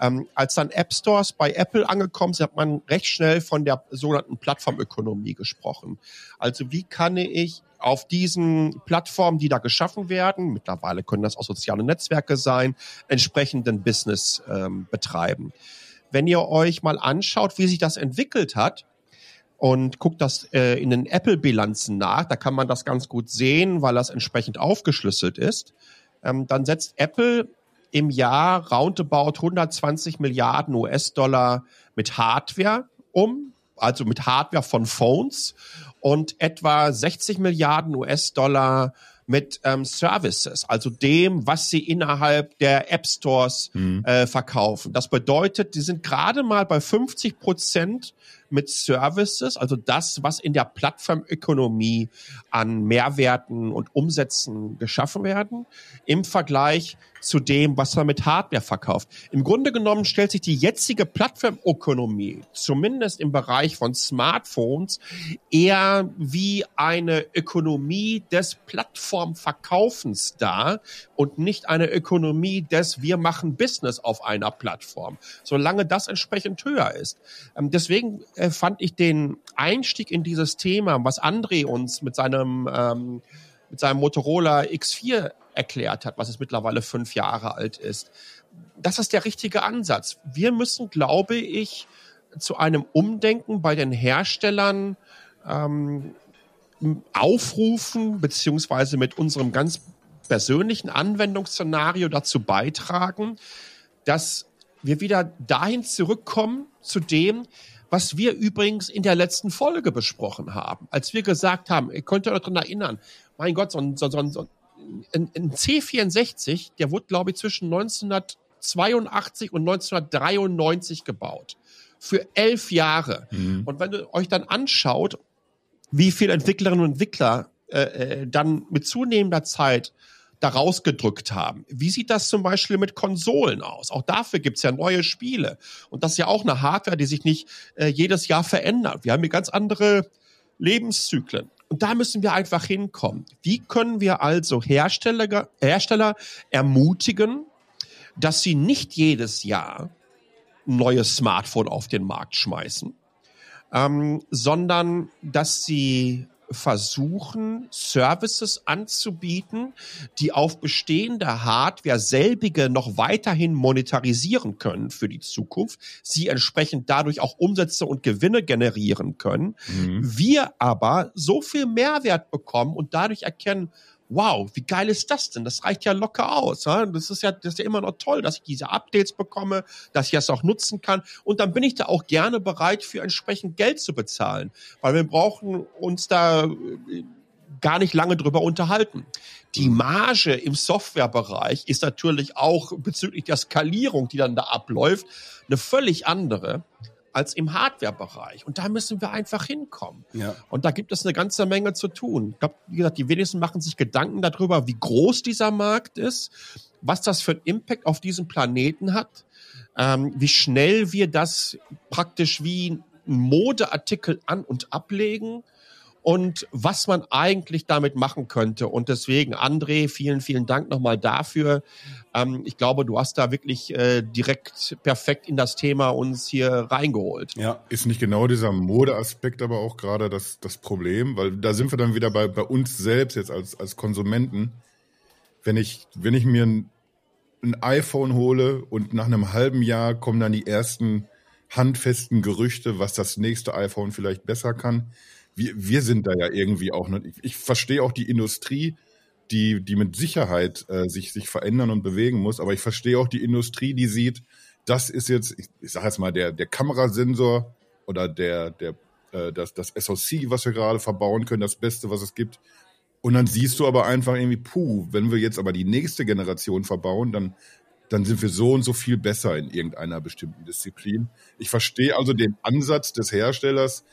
ähm, als dann App Stores bei Apple angekommen sind, hat man recht schnell von der sogenannten Plattformökonomie gesprochen. Also wie kann ich auf diesen Plattformen, die da geschaffen werden, mittlerweile können das auch soziale Netzwerke sein, entsprechenden Business ähm, betreiben. Wenn ihr euch mal anschaut, wie sich das entwickelt hat, und guckt das äh, in den Apple-Bilanzen nach. Da kann man das ganz gut sehen, weil das entsprechend aufgeschlüsselt ist. Ähm, dann setzt Apple im Jahr roundabout 120 Milliarden US-Dollar mit Hardware um, also mit Hardware von Phones und etwa 60 Milliarden US-Dollar mit ähm, Services, also dem, was sie innerhalb der App Stores mhm. äh, verkaufen. Das bedeutet, die sind gerade mal bei 50 Prozent mit Services, also das, was in der Plattformökonomie an Mehrwerten und Umsätzen geschaffen werden, im Vergleich zu dem, was man mit Hardware verkauft. Im Grunde genommen stellt sich die jetzige Plattformökonomie, zumindest im Bereich von Smartphones, eher wie eine Ökonomie des Plattformverkaufens dar und nicht eine Ökonomie des wir machen Business auf einer Plattform, solange das entsprechend höher ist. Ähm, deswegen äh, fand ich den Einstieg in dieses Thema, was André uns mit seinem ähm, mit seinem Motorola X4 erklärt hat, was es mittlerweile fünf Jahre alt ist. Das ist der richtige Ansatz. Wir müssen, glaube ich, zu einem Umdenken bei den Herstellern ähm, aufrufen, beziehungsweise mit unserem ganz persönlichen Anwendungsszenario dazu beitragen, dass wir wieder dahin zurückkommen zu dem, was wir übrigens in der letzten Folge besprochen haben, als wir gesagt haben, ihr könnt euch daran erinnern, mein Gott, so ein, so, so, so ein, ein C64, der wurde, glaube ich, zwischen 1982 und 1993 gebaut. Für elf Jahre. Mhm. Und wenn ihr euch dann anschaut, wie viele Entwicklerinnen und Entwickler äh, äh, dann mit zunehmender Zeit da rausgedrückt haben. Wie sieht das zum Beispiel mit Konsolen aus? Auch dafür gibt's ja neue Spiele. Und das ist ja auch eine Hardware, die sich nicht äh, jedes Jahr verändert. Wir haben hier ganz andere Lebenszyklen. Und da müssen wir einfach hinkommen. Wie können wir also Hersteller, Hersteller ermutigen, dass sie nicht jedes Jahr ein neues Smartphone auf den Markt schmeißen, ähm, sondern dass sie versuchen, Services anzubieten, die auf bestehender Hardware selbige noch weiterhin monetarisieren können für die Zukunft, sie entsprechend dadurch auch Umsätze und Gewinne generieren können. Mhm. Wir aber so viel Mehrwert bekommen und dadurch erkennen, wow, wie geil ist das denn? Das reicht ja locker aus. Ja? Das ist ja, das ist ja immer noch toll, dass ich diese Updates bekomme, dass ich das auch nutzen kann. Und dann bin ich da auch gerne bereit, für entsprechend Geld zu bezahlen. Weil wir brauchen uns da äh, gar nicht lange drüber unterhalten. Die Marge im Softwarebereich ist natürlich auch bezüglich der Skalierung, die dann da abläuft, eine völlig andere als im Hardware-Bereich. Und da müssen wir einfach hinkommen. Ja. Und da gibt es eine ganze Menge zu tun. Ich glaube, wie gesagt, die wenigsten machen sich Gedanken darüber, wie groß dieser Markt ist, was das für einen Impact auf diesen Planeten hat, ähm, wie schnell wir das praktisch wie ein Modeartikel an- und ablegen und was man eigentlich damit machen könnte. Und deswegen, André, vielen, vielen Dank nochmal dafür. Ähm, ich glaube, du hast da wirklich äh, direkt perfekt in das Thema uns hier reingeholt. Ja. Ist nicht genau dieser Modeaspekt aber auch gerade das, das Problem, weil da sind wir dann wieder bei, bei uns selbst jetzt als, als Konsumenten. Wenn ich, wenn ich mir ein, ein iPhone hole und nach einem halben Jahr kommen dann die ersten handfesten Gerüchte, was das nächste iPhone vielleicht besser kann. Wir, wir sind da ja irgendwie auch noch. Ich, ich verstehe auch die Industrie, die, die mit Sicherheit äh, sich, sich verändern und bewegen muss, aber ich verstehe auch die Industrie, die sieht, das ist jetzt, ich, ich sage jetzt mal, der, der Kamerasensor oder der, der, äh, das, das SoC, was wir gerade verbauen können, das Beste, was es gibt. Und dann siehst du aber einfach irgendwie, puh, wenn wir jetzt aber die nächste Generation verbauen, dann dann sind wir so und so viel besser in irgendeiner bestimmten Disziplin. Ich verstehe also den Ansatz des Herstellers,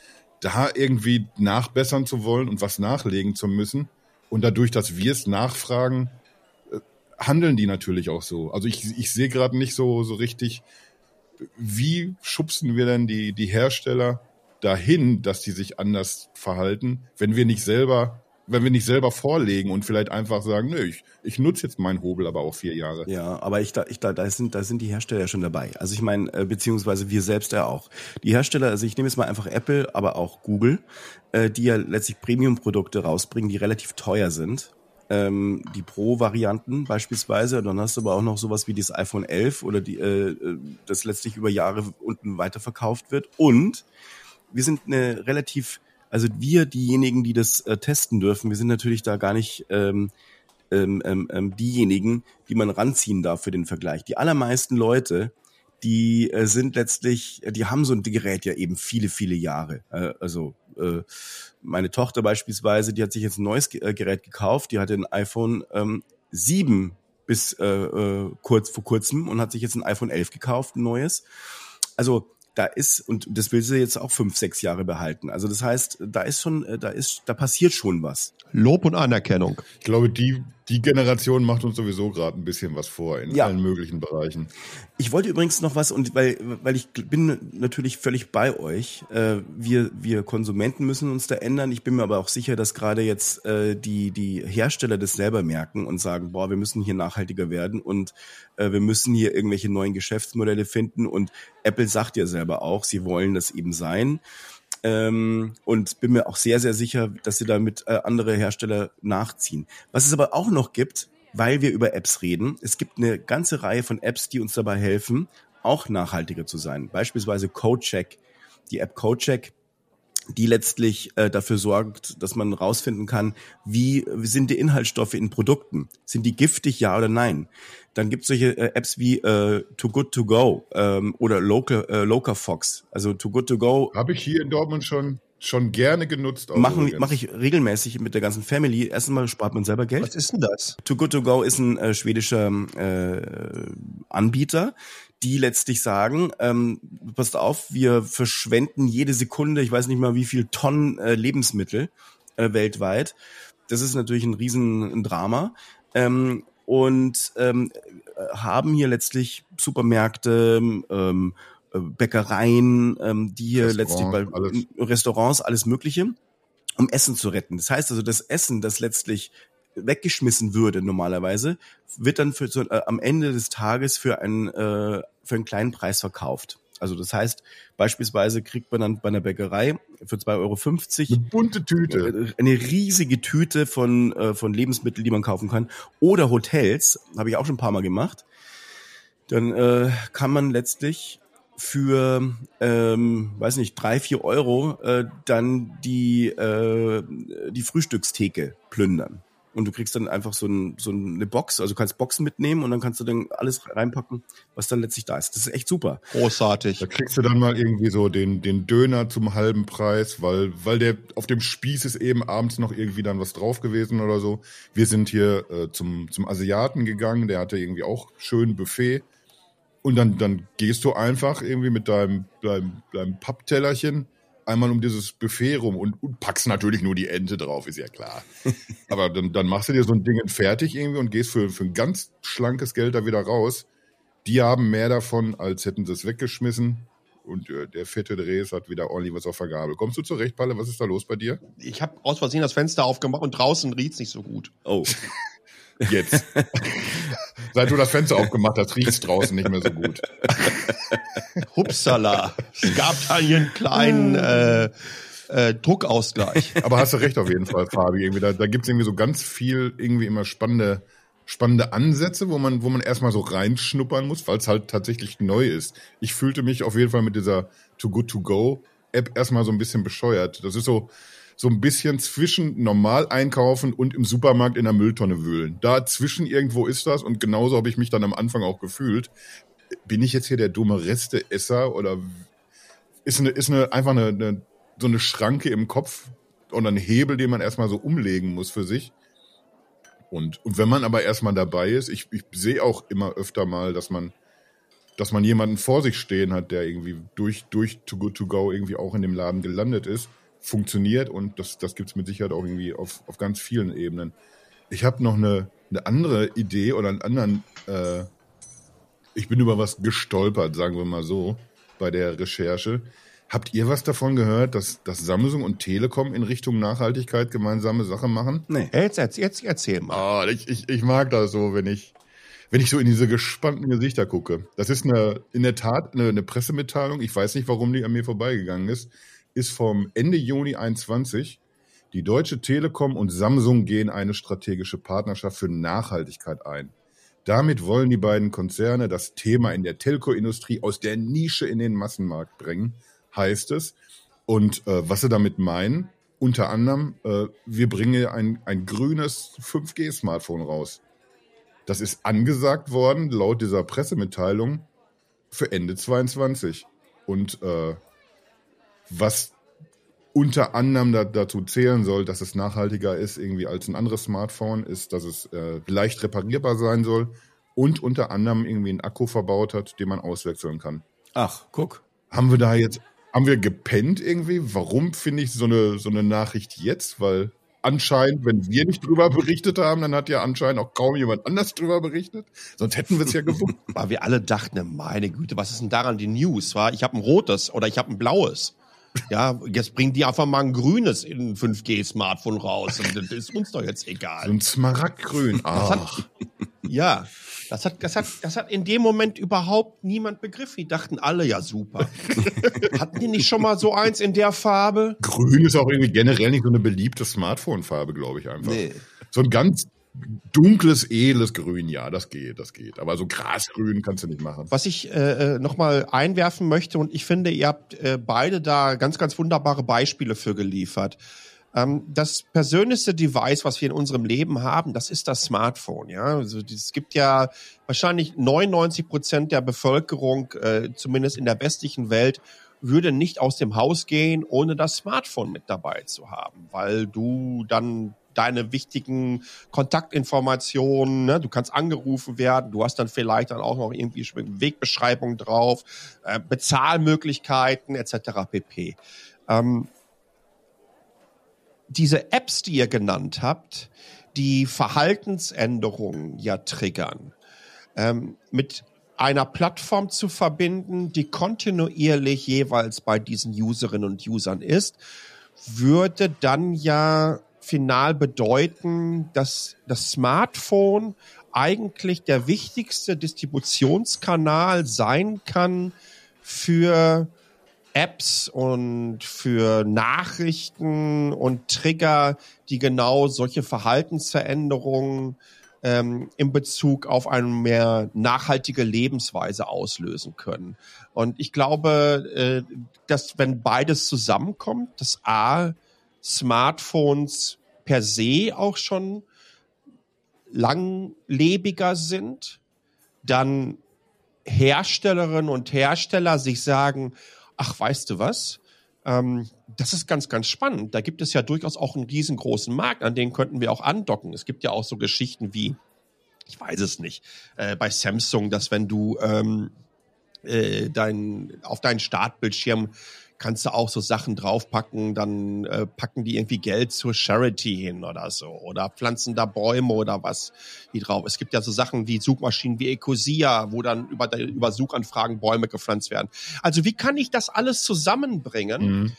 da irgendwie nachbessern zu wollen und was nachlegen zu müssen. Und dadurch, dass wir es nachfragen, äh, handeln die natürlich auch so. Also ich, ich sehe gerade nicht so, so richtig, wie schubsen wir denn die, die Hersteller dahin, dass die sich anders verhalten, wenn wir nicht selber wenn wir nicht selber vorlegen und vielleicht einfach sagen, nö, ich, ich nutze jetzt meinen Hobel aber auch vier Jahre. Ja, aber ich da, ich da, da sind, da sind die Hersteller ja schon dabei. Also ich meine, äh, beziehungsweise wir selbst ja auch. Die Hersteller, also ich nehme jetzt mal einfach Apple, aber auch Google, äh, die ja letztlich Premium-Produkte rausbringen, die relativ teuer sind. Ähm, die Pro-Varianten beispielsweise, dann hast du aber auch noch sowas wie das iPhone 11 oder die, äh, äh, das letztlich über Jahre unten weiterverkauft wird. Und wir sind eine relativ also wir, diejenigen, die das äh, testen dürfen, wir sind natürlich da gar nicht ähm, ähm, ähm, ähm, diejenigen, die man ranziehen darf für den Vergleich. Die allermeisten Leute, die äh, sind letztlich, die haben so ein Gerät ja eben viele, viele Jahre. Äh, also äh, meine Tochter beispielsweise, die hat sich jetzt ein neues äh, Gerät gekauft, die hatte ein iPhone ähm, 7 bis äh, äh, kurz vor kurzem und hat sich jetzt ein iPhone 11 gekauft, ein neues. Also da ist, und das will sie jetzt auch fünf, sechs Jahre behalten. Also das heißt, da ist schon, äh, da ist, da passiert schon was. Lob und Anerkennung. Ich glaube, die, die Generation macht uns sowieso gerade ein bisschen was vor in ja. allen möglichen Bereichen. Ich wollte übrigens noch was, und weil, weil ich bin natürlich völlig bei euch. Äh, wir, wir Konsumenten müssen uns da ändern. Ich bin mir aber auch sicher, dass gerade jetzt äh, die, die Hersteller das selber merken und sagen, boah, wir müssen hier nachhaltiger werden und äh, wir müssen hier irgendwelche neuen Geschäftsmodelle finden. Und Apple sagt ja selber auch, sie wollen das eben sein. Ähm, und bin mir auch sehr, sehr sicher, dass sie damit äh, andere Hersteller nachziehen. Was es aber auch noch gibt, weil wir über Apps reden, es gibt eine ganze Reihe von Apps, die uns dabei helfen, auch nachhaltiger zu sein. Beispielsweise CodeCheck. Die App CodeCheck die letztlich äh, dafür sorgt, dass man rausfinden kann, wie, wie sind die Inhaltsstoffe in Produkten? Sind die giftig, ja oder nein? Dann gibt es solche äh, Apps wie äh, Too Good To Go ähm, oder Local, äh, Local Fox. Also Too Good To Go. Habe ich hier in Dortmund schon schon gerne genutzt. Machen mache ich regelmäßig mit der ganzen Family. Erstmal spart man selber Geld. Was ist denn das? Too Good To Go ist ein äh, schwedischer äh, Anbieter, die letztlich sagen, ähm, passt auf, wir verschwenden jede Sekunde, ich weiß nicht mal wie viel Tonnen äh, Lebensmittel äh, weltweit. Das ist natürlich ein riesen Drama. Ähm, und ähm, haben hier letztlich Supermärkte, ähm, äh, Bäckereien, ähm, die hier letztlich bei alles. Restaurants, alles Mögliche, um Essen zu retten. Das heißt also, das Essen, das letztlich weggeschmissen würde normalerweise, wird dann für so, äh, am Ende des Tages für einen, äh, für einen kleinen Preis verkauft. Also das heißt, beispielsweise kriegt man dann bei einer Bäckerei für 2,50 Euro eine bunte Tüte. Äh, eine riesige Tüte von, äh, von Lebensmitteln, die man kaufen kann. Oder Hotels, habe ich auch schon ein paar Mal gemacht. Dann äh, kann man letztlich für, ähm, weiß nicht, drei, vier Euro äh, dann die, äh, die Frühstückstheke plündern und du kriegst dann einfach so, ein, so eine Box, also du kannst Boxen mitnehmen und dann kannst du dann alles reinpacken, was dann letztlich da ist. Das ist echt super. Großartig. Da kriegst du dann mal irgendwie so den, den Döner zum halben Preis, weil, weil der auf dem Spieß ist eben abends noch irgendwie dann was drauf gewesen oder so. Wir sind hier äh, zum, zum Asiaten gegangen, der hatte irgendwie auch schön Buffet. Und dann, dann gehst du einfach irgendwie mit deinem, deinem, deinem Papptellerchen einmal um dieses Buffet rum und, und packst natürlich nur die Ente drauf, ist ja klar. Aber dann, dann machst du dir so ein Ding fertig irgendwie und gehst für, für ein ganz schlankes Geld da wieder raus. Die haben mehr davon, als hätten sie es weggeschmissen. und äh, der fette Dres hat wieder ordentlich was auf der Gabel. Kommst du zurecht, Palle? Was ist da los bei dir? Ich habe aus Versehen das Fenster aufgemacht und draußen riecht's nicht so gut. Oh. Jetzt. Seit du das Fenster aufgemacht hast, riecht's draußen nicht mehr so gut. Hupsala. Es gab da hier einen kleinen äh, äh, Druckausgleich. Aber hast du recht auf jeden Fall, Fabi. Irgendwie da, da gibt's irgendwie so ganz viel, irgendwie immer spannende, spannende Ansätze, wo man, wo man erstmal so reinschnuppern muss, weil es halt tatsächlich neu ist. Ich fühlte mich auf jeden Fall mit dieser Too Good To Go App erstmal so ein bisschen bescheuert. Das ist so, so ein bisschen zwischen normal einkaufen und im Supermarkt in der Mülltonne wühlen. Dazwischen irgendwo ist das und genauso habe ich mich dann am Anfang auch gefühlt. Bin ich jetzt hier der dumme Resteesser oder ist eine, ist eine einfach eine, eine so eine Schranke im Kopf oder ein Hebel, den man erstmal so umlegen muss für sich. Und, und wenn man aber erstmal dabei ist, ich, ich sehe auch immer öfter mal, dass man, dass man jemanden vor sich stehen hat, der irgendwie durch, durch Too Good To Go irgendwie auch in dem Laden gelandet ist, funktioniert und das, das gibt's mit Sicherheit auch irgendwie auf, auf ganz vielen Ebenen. Ich habe noch eine, eine andere Idee oder einen anderen, äh, ich bin über was gestolpert, sagen wir mal so, bei der Recherche. Habt ihr was davon gehört, dass, dass Samsung und Telekom in Richtung Nachhaltigkeit gemeinsame Sache machen? Nee. Jetzt, jetzt, jetzt erzähl mal. Oh, ich, ich, ich mag das so, wenn ich, wenn ich so in diese gespannten Gesichter gucke. Das ist eine, in der Tat eine, eine Pressemitteilung. Ich weiß nicht, warum die an mir vorbeigegangen ist. Ist vom Ende Juni 21. Die Deutsche Telekom und Samsung gehen eine strategische Partnerschaft für Nachhaltigkeit ein. Damit wollen die beiden Konzerne das Thema in der Telco-Industrie aus der Nische in den Massenmarkt bringen heißt es. Und äh, was sie damit meinen, unter anderem, äh, wir bringen ein, ein grünes 5G-Smartphone raus. Das ist angesagt worden, laut dieser Pressemitteilung, für Ende 22. Und äh, was unter anderem da, dazu zählen soll, dass es nachhaltiger ist irgendwie als ein anderes Smartphone, ist, dass es äh, leicht reparierbar sein soll und unter anderem irgendwie einen Akku verbaut hat, den man auswechseln kann. Ach, guck. Haben wir da jetzt haben wir gepennt irgendwie? Warum finde ich so eine, so eine Nachricht jetzt? Weil anscheinend, wenn wir nicht drüber berichtet haben, dann hat ja anscheinend auch kaum jemand anders drüber berichtet. Sonst hätten wir es ja gewusst. Weil wir alle dachten, meine Güte, was ist denn daran die News? War ich habe ein rotes oder ich habe ein blaues. Ja, jetzt bringen die einfach mal ein grünes in 5G-Smartphone raus. Und das ist uns doch jetzt egal. So ein Smaragdgrün. Ach. ja, das hat, das, hat, das hat in dem Moment überhaupt niemand begriffen. Die dachten alle, ja super. Hatten die nicht schon mal so eins in der Farbe? Grün ist auch irgendwie generell nicht so eine beliebte Smartphone-Farbe, glaube ich einfach. Nee. So ein ganz dunkles, edles Grün, ja, das geht, das geht. Aber so Grasgrün kannst du nicht machen. Was ich äh, äh nochmal einwerfen möchte, und ich finde, ihr habt äh, beide da ganz, ganz wunderbare Beispiele für geliefert. Ähm, das persönlichste Device, was wir in unserem Leben haben, das ist das Smartphone. Ja, also es gibt ja wahrscheinlich 99 Prozent der Bevölkerung, äh, zumindest in der westlichen Welt, würde nicht aus dem Haus gehen, ohne das Smartphone mit dabei zu haben, weil du dann deine wichtigen Kontaktinformationen, ne? du kannst angerufen werden, du hast dann vielleicht dann auch noch irgendwie Wegbeschreibung drauf, äh, Bezahlmöglichkeiten etc. pp. Ähm, diese Apps, die ihr genannt habt, die Verhaltensänderungen ja triggern, ähm, mit einer Plattform zu verbinden, die kontinuierlich jeweils bei diesen Userinnen und Usern ist, würde dann ja final bedeuten, dass das Smartphone eigentlich der wichtigste Distributionskanal sein kann für Apps und für Nachrichten und Trigger, die genau solche Verhaltensveränderungen ähm, in Bezug auf eine mehr nachhaltige Lebensweise auslösen können. Und ich glaube, äh, dass wenn beides zusammenkommt, dass A, Smartphones per se auch schon langlebiger sind, dann Herstellerinnen und Hersteller sich sagen, ach, weißt du was? Ähm, das ist ganz, ganz spannend. Da gibt es ja durchaus auch einen riesengroßen Markt, an den könnten wir auch andocken. Es gibt ja auch so Geschichten wie, ich weiß es nicht, äh, bei Samsung, dass wenn du ähm, äh, dein, auf deinen Startbildschirm kannst du auch so Sachen draufpacken, dann äh, packen die irgendwie Geld zur Charity hin oder so oder pflanzen da Bäume oder was die drauf. Es gibt ja so Sachen wie Suchmaschinen wie Ecosia, wo dann über, über Suchanfragen Bäume gepflanzt werden. Also wie kann ich das alles zusammenbringen? Mhm.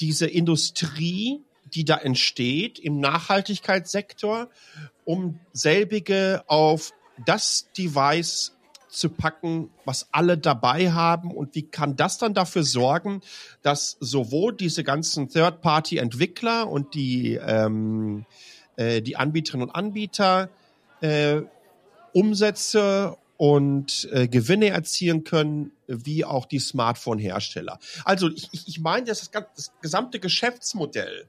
Diese Industrie, die da entsteht im Nachhaltigkeitssektor, um selbige auf das Device zu packen, was alle dabei haben und wie kann das dann dafür sorgen, dass sowohl diese ganzen Third-Party-Entwickler und die, ähm, äh, die Anbieterinnen und Anbieter äh, Umsätze und äh, Gewinne erzielen können, wie auch die Smartphone-Hersteller. Also ich, ich meine, dass das, das gesamte Geschäftsmodell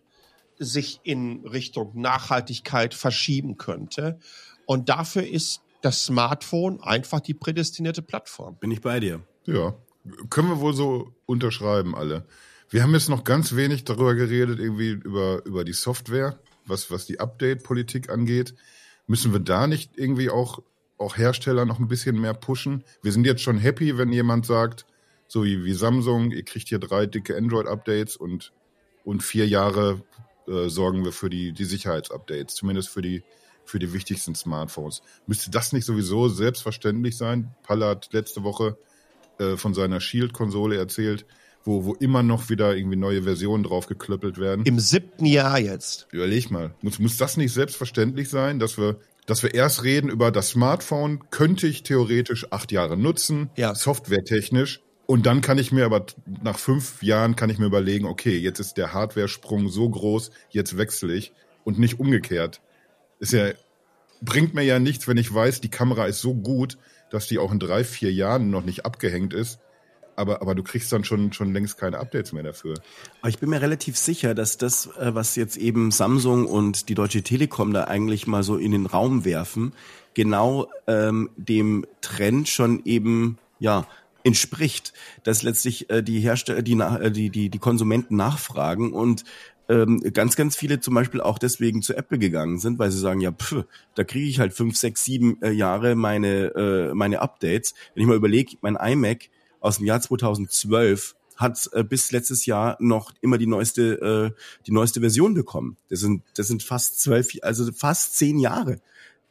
sich in Richtung Nachhaltigkeit verschieben könnte. Und dafür ist das Smartphone einfach die prädestinierte Plattform. Bin ich bei dir. Ja, können wir wohl so unterschreiben alle. Wir haben jetzt noch ganz wenig darüber geredet, irgendwie über, über die Software, was, was die Update-Politik angeht. Müssen wir da nicht irgendwie auch, auch Hersteller noch ein bisschen mehr pushen? Wir sind jetzt schon happy, wenn jemand sagt, so wie, wie Samsung, ihr kriegt hier drei dicke Android-Updates und, und vier Jahre äh, sorgen wir für die, die Sicherheitsupdates, zumindest für die, für die wichtigsten Smartphones. Müsste das nicht sowieso selbstverständlich sein? Palle hat letzte Woche äh, von seiner Shield-Konsole erzählt, wo, wo immer noch wieder irgendwie neue Versionen draufgeklöppelt werden. Im siebten Jahr jetzt. Überleg mal, muss, muss das nicht selbstverständlich sein, dass wir, dass wir erst reden über das Smartphone, könnte ich theoretisch acht Jahre nutzen, ja. softwaretechnisch, und dann kann ich mir aber nach fünf Jahren kann ich mir überlegen, okay, jetzt ist der Hardware-Sprung so groß, jetzt wechsle ich und nicht umgekehrt. Ist ja, bringt mir ja nichts, wenn ich weiß, die Kamera ist so gut, dass die auch in drei, vier Jahren noch nicht abgehängt ist. Aber, aber du kriegst dann schon, schon längst keine Updates mehr dafür. Aber ich bin mir relativ sicher, dass das, äh, was jetzt eben Samsung und die Deutsche Telekom da eigentlich mal so in den Raum werfen, genau ähm, dem Trend schon eben, ja, entspricht, dass letztlich äh, die Hersteller, die, äh, die, die, die Konsumenten nachfragen und ähm, ganz, ganz viele zum Beispiel auch deswegen zu Apple gegangen sind, weil sie sagen, ja, pff, da kriege ich halt fünf, sechs, sieben äh, Jahre meine, äh, meine Updates. Wenn ich mal überlege, mein iMac aus dem Jahr 2012 hat äh, bis letztes Jahr noch immer die neueste, äh, die neueste Version bekommen. Das sind, das sind fast zwölf, also fast zehn Jahre.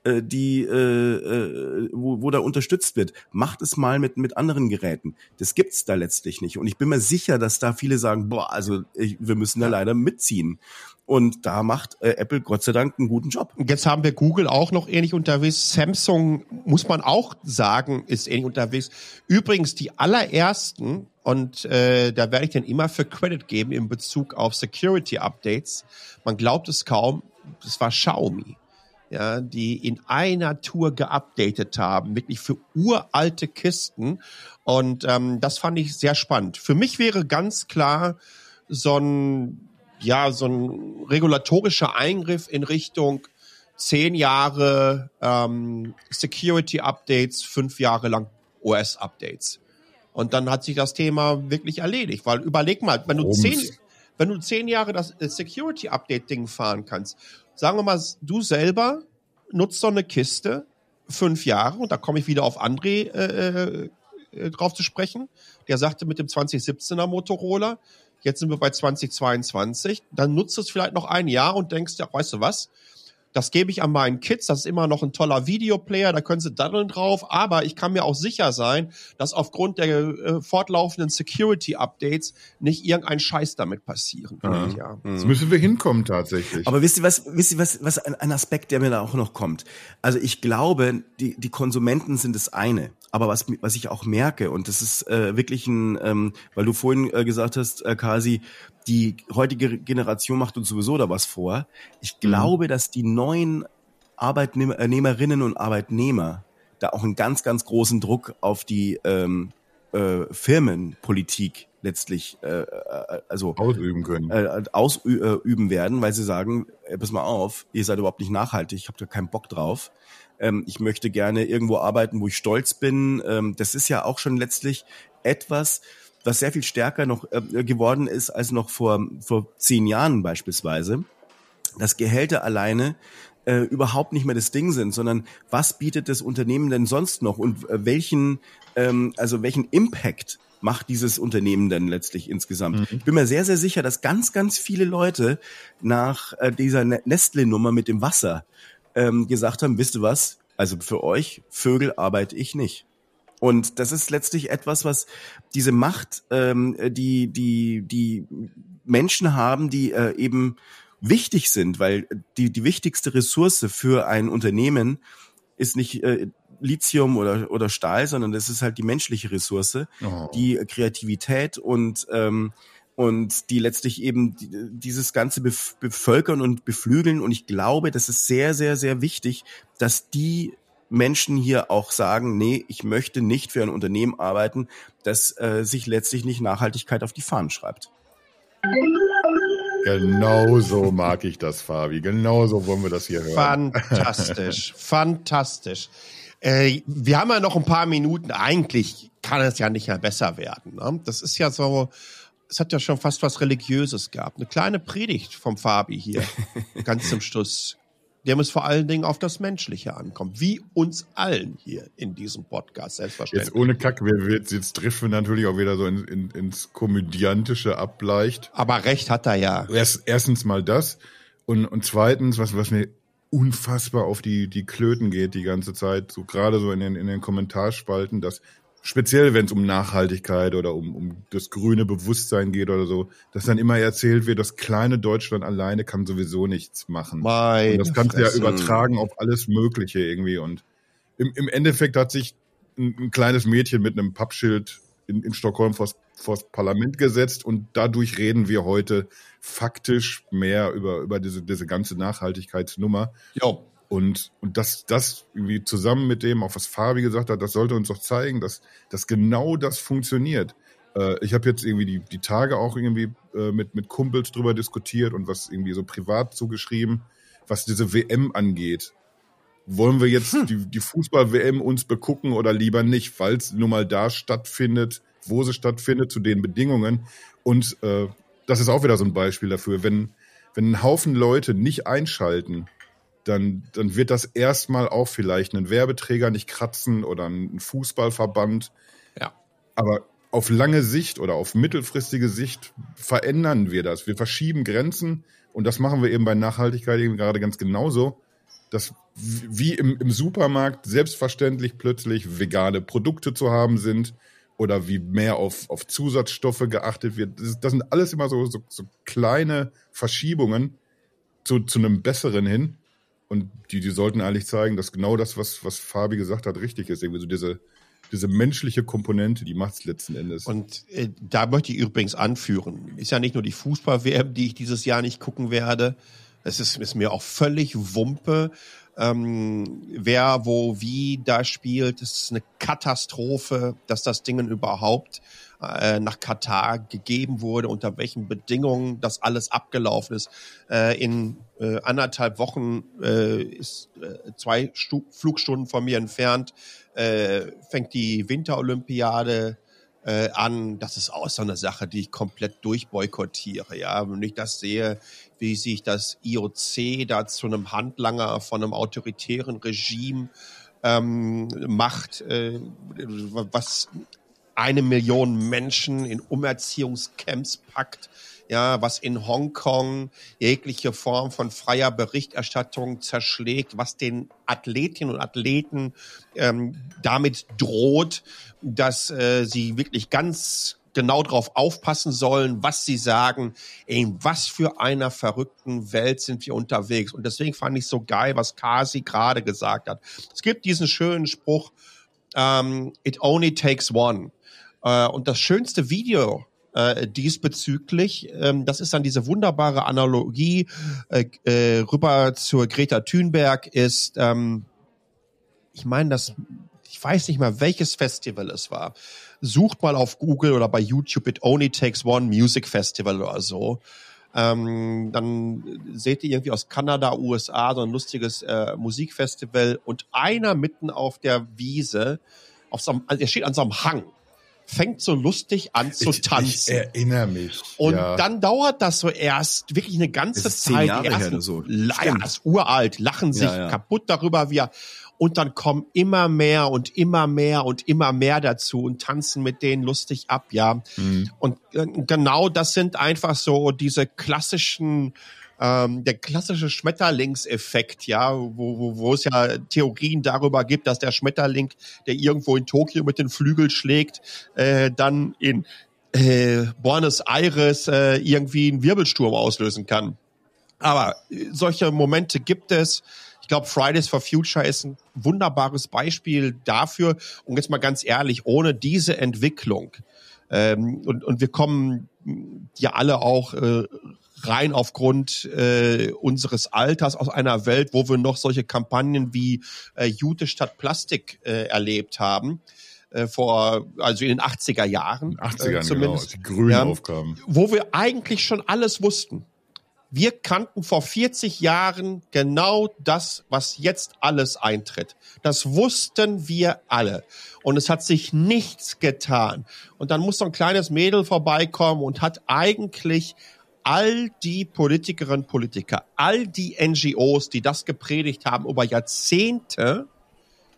Äh, die, äh, äh, wo, wo da unterstützt wird. Macht es mal mit, mit anderen Geräten. Das gibt's da letztlich nicht. Und ich bin mir sicher, dass da viele sagen, boah, also ich, wir müssen da leider mitziehen. Und da macht äh, Apple Gott sei Dank einen guten Job. Jetzt haben wir Google auch noch ähnlich unterwegs. Samsung, muss man auch sagen, ist ähnlich unterwegs. Übrigens, die allerersten, und äh, da werde ich dann immer für Credit geben in Bezug auf Security Updates. Man glaubt es kaum, das war Xiaomi ja, die in einer Tour geupdatet haben, wirklich für uralte Kisten. Und ähm, das fand ich sehr spannend. Für mich wäre ganz klar so ein, ja, so ein regulatorischer Eingriff in Richtung zehn Jahre ähm, Security Updates, fünf Jahre lang OS Updates. Und dann hat sich das Thema wirklich erledigt. Weil überleg mal, wenn du zehn, wenn du zehn Jahre das äh, Security Update Ding fahren kannst sagen wir mal, du selber nutzt so eine Kiste fünf Jahre und da komme ich wieder auf André äh, äh, drauf zu sprechen. Der sagte mit dem 2017er Motorola, jetzt sind wir bei 2022, dann nutzt es vielleicht noch ein Jahr und denkst, ja, weißt du was, das gebe ich an meinen Kids. Das ist immer noch ein toller Videoplayer. Da können sie daddeln drauf. Aber ich kann mir auch sicher sein, dass aufgrund der äh, fortlaufenden Security-Updates nicht irgendein Scheiß damit passieren wird. Mhm. Ja. Jetzt müssen wir hinkommen tatsächlich. Aber wisst ihr was, wisst ihr was, was ein, ein Aspekt, der mir da auch noch kommt? Also ich glaube, die, die Konsumenten sind das eine. Aber was, was ich auch merke, und das ist äh, wirklich ein, ähm, weil du vorhin äh, gesagt hast, äh, Kasi, die heutige Generation macht uns sowieso da was vor. Ich mhm. glaube, mhm. dass die neuen Arbeitnehmerinnen und Arbeitnehmer da auch einen ganz, ganz großen Druck auf die ähm, äh, Firmenpolitik letztlich äh, äh also ausüben können, äh, ausüben werden, weil sie sagen, äh, pass mal auf, ihr seid überhaupt nicht nachhaltig, ich habe da keinen Bock drauf. Ähm, ich möchte gerne irgendwo arbeiten, wo ich stolz bin. Ähm, das ist ja auch schon letztlich etwas, was sehr viel stärker noch äh, geworden ist als noch vor, vor zehn Jahren beispielsweise. Dass Gehälter alleine äh, überhaupt nicht mehr das Ding sind, sondern was bietet das Unternehmen denn sonst noch und äh, welchen, ähm, also welchen Impact macht dieses Unternehmen dann letztlich insgesamt. Mhm. Ich bin mir sehr, sehr sicher, dass ganz, ganz viele Leute nach äh, dieser Nestle-Nummer mit dem Wasser ähm, gesagt haben, wisst ihr was, also für euch Vögel arbeite ich nicht. Und das ist letztlich etwas, was diese Macht, ähm, die die die Menschen haben, die äh, eben wichtig sind, weil die die wichtigste Ressource für ein Unternehmen ist nicht äh, Lithium oder oder Stahl, sondern das ist halt die menschliche Ressource, oh. die Kreativität und ähm, und die letztlich eben dieses ganze bevölkern und beflügeln. Und ich glaube, das ist sehr, sehr, sehr wichtig, dass die Menschen hier auch sagen, nee, ich möchte nicht für ein Unternehmen arbeiten, das äh, sich letztlich nicht Nachhaltigkeit auf die Fahnen schreibt. Genau so mag ich das, Fabi. Genau so wollen wir das hier hören. Fantastisch, fantastisch. Äh, wir haben ja noch ein paar Minuten. Eigentlich kann es ja nicht mehr besser werden. Ne? Das ist ja so, es hat ja schon fast was Religiöses gehabt. Eine kleine Predigt vom Fabi hier, ganz zum Schluss dem es vor allen Dingen auf das Menschliche ankommt, wie uns allen hier in diesem Podcast, selbstverständlich. Jetzt ohne Kack, wir, jetzt, jetzt treffen natürlich auch wieder so in, in, ins Komödiantische ableicht. Aber recht hat er ja. Erst, erstens mal das und, und zweitens, was, was mir unfassbar auf die, die Klöten geht die ganze Zeit, so gerade so in den, in den Kommentarspalten, dass speziell wenn es um Nachhaltigkeit oder um, um das grüne Bewusstsein geht oder so, dass dann immer erzählt wird, das kleine Deutschland alleine kann sowieso nichts machen. Meine und das kannst du ja übertragen auf alles Mögliche irgendwie. Und im, im Endeffekt hat sich ein, ein kleines Mädchen mit einem Pappschild in, in Stockholm vors, vors Parlament gesetzt und dadurch reden wir heute faktisch mehr über, über diese, diese ganze Nachhaltigkeitsnummer. Jo. Und, und das, das irgendwie zusammen mit dem, auch was Fabi gesagt hat, das sollte uns doch zeigen, dass, dass genau das funktioniert. Äh, ich habe jetzt irgendwie die, die Tage auch irgendwie äh, mit, mit Kumpels drüber diskutiert und was irgendwie so privat zugeschrieben, was diese WM angeht. Wollen wir jetzt hm. die, die Fußball-WM uns begucken oder lieber nicht, weil es nun mal da stattfindet, wo sie stattfindet, zu den Bedingungen. Und äh, das ist auch wieder so ein Beispiel dafür, wenn, wenn ein Haufen Leute nicht einschalten, dann, dann wird das erstmal auch vielleicht einen Werbeträger nicht kratzen oder einen Fußballverband. Ja. Aber auf lange Sicht oder auf mittelfristige Sicht verändern wir das. Wir verschieben Grenzen und das machen wir eben bei Nachhaltigkeit eben gerade ganz genauso, dass wie im, im Supermarkt selbstverständlich plötzlich vegane Produkte zu haben sind oder wie mehr auf, auf Zusatzstoffe geachtet wird. Das, das sind alles immer so, so, so kleine Verschiebungen zu, zu einem Besseren hin. Und die, die sollten eigentlich zeigen, dass genau das, was, was Fabi gesagt hat, richtig ist. Irgendwie so diese, diese menschliche Komponente, die macht es letzten Endes. Und äh, da möchte ich übrigens anführen, ist ja nicht nur die Fußball-WM, die ich dieses Jahr nicht gucken werde. Es ist, ist mir auch völlig Wumpe, ähm, wer, wo, wie da spielt. Es ist eine Katastrophe, dass das Ding überhaupt äh, nach Katar gegeben wurde, unter welchen Bedingungen das alles abgelaufen ist. Äh, in äh, anderthalb Wochen äh, ist äh, zwei Stu Flugstunden von mir entfernt, äh, fängt die Winterolympiade äh, an. Das ist auch so eine Sache, die ich komplett durchboykottiere. Ja, wenn ich das sehe, wie sich das IOC da zu einem Handlanger von einem autoritären Regime ähm, macht, äh, was eine Million Menschen in Umerziehungscamps packt, ja, was in Hongkong jegliche Form von freier Berichterstattung zerschlägt, was den Athletinnen und Athleten ähm, damit droht, dass äh, sie wirklich ganz genau darauf aufpassen sollen, was sie sagen. In was für einer verrückten Welt sind wir unterwegs? Und deswegen fand ich so geil, was Kasi gerade gesagt hat. Es gibt diesen schönen Spruch, um, ähm, it only takes one. Äh, und das schönste Video äh, diesbezüglich, ähm, das ist dann diese wunderbare Analogie äh, äh, rüber zur Greta Thunberg, ist, ähm, ich meine, das, ich weiß nicht mal, welches Festival es war. Sucht mal auf Google oder bei YouTube It Only Takes One Music Festival oder so. Ähm, dann seht ihr irgendwie aus Kanada, USA so ein lustiges äh, Musikfestival und einer mitten auf der Wiese, auf so einem, also er steht an so einem Hang fängt so lustig an zu tanzen. Ich erinnere mich. Und ja. dann dauert das so erst wirklich eine ganze Zeit. Jahre ersten, so. ja, ist uralt, lachen sich ja, ja. kaputt darüber, wie er und dann kommen immer mehr und immer mehr und immer mehr dazu und tanzen mit denen lustig ab, ja. Mhm. Und äh, genau das sind einfach so diese klassischen ähm, der klassische Schmetterlingseffekt, ja, wo, wo, wo es ja Theorien darüber gibt, dass der Schmetterling, der irgendwo in Tokio mit den Flügeln schlägt, äh, dann in äh, Buenos Aires äh, irgendwie einen Wirbelsturm auslösen kann. Aber äh, solche Momente gibt es. Ich glaube, Fridays for Future ist ein wunderbares Beispiel dafür. Und jetzt mal ganz ehrlich, ohne diese Entwicklung ähm, und, und wir kommen ja alle auch äh, rein aufgrund äh, unseres Alters aus einer Welt, wo wir noch solche Kampagnen wie äh, Jute statt Plastik äh, erlebt haben äh, vor, also in den 80er Jahren. 80er, äh, genau, zumindest, genau, die Grünen ja, aufkamen. Wo wir eigentlich schon alles wussten. Wir kannten vor 40 Jahren genau das, was jetzt alles eintritt. Das wussten wir alle. Und es hat sich nichts getan. Und dann muss so ein kleines Mädel vorbeikommen und hat eigentlich all die Politikerinnen und Politiker, all die NGOs, die das gepredigt haben, über Jahrzehnte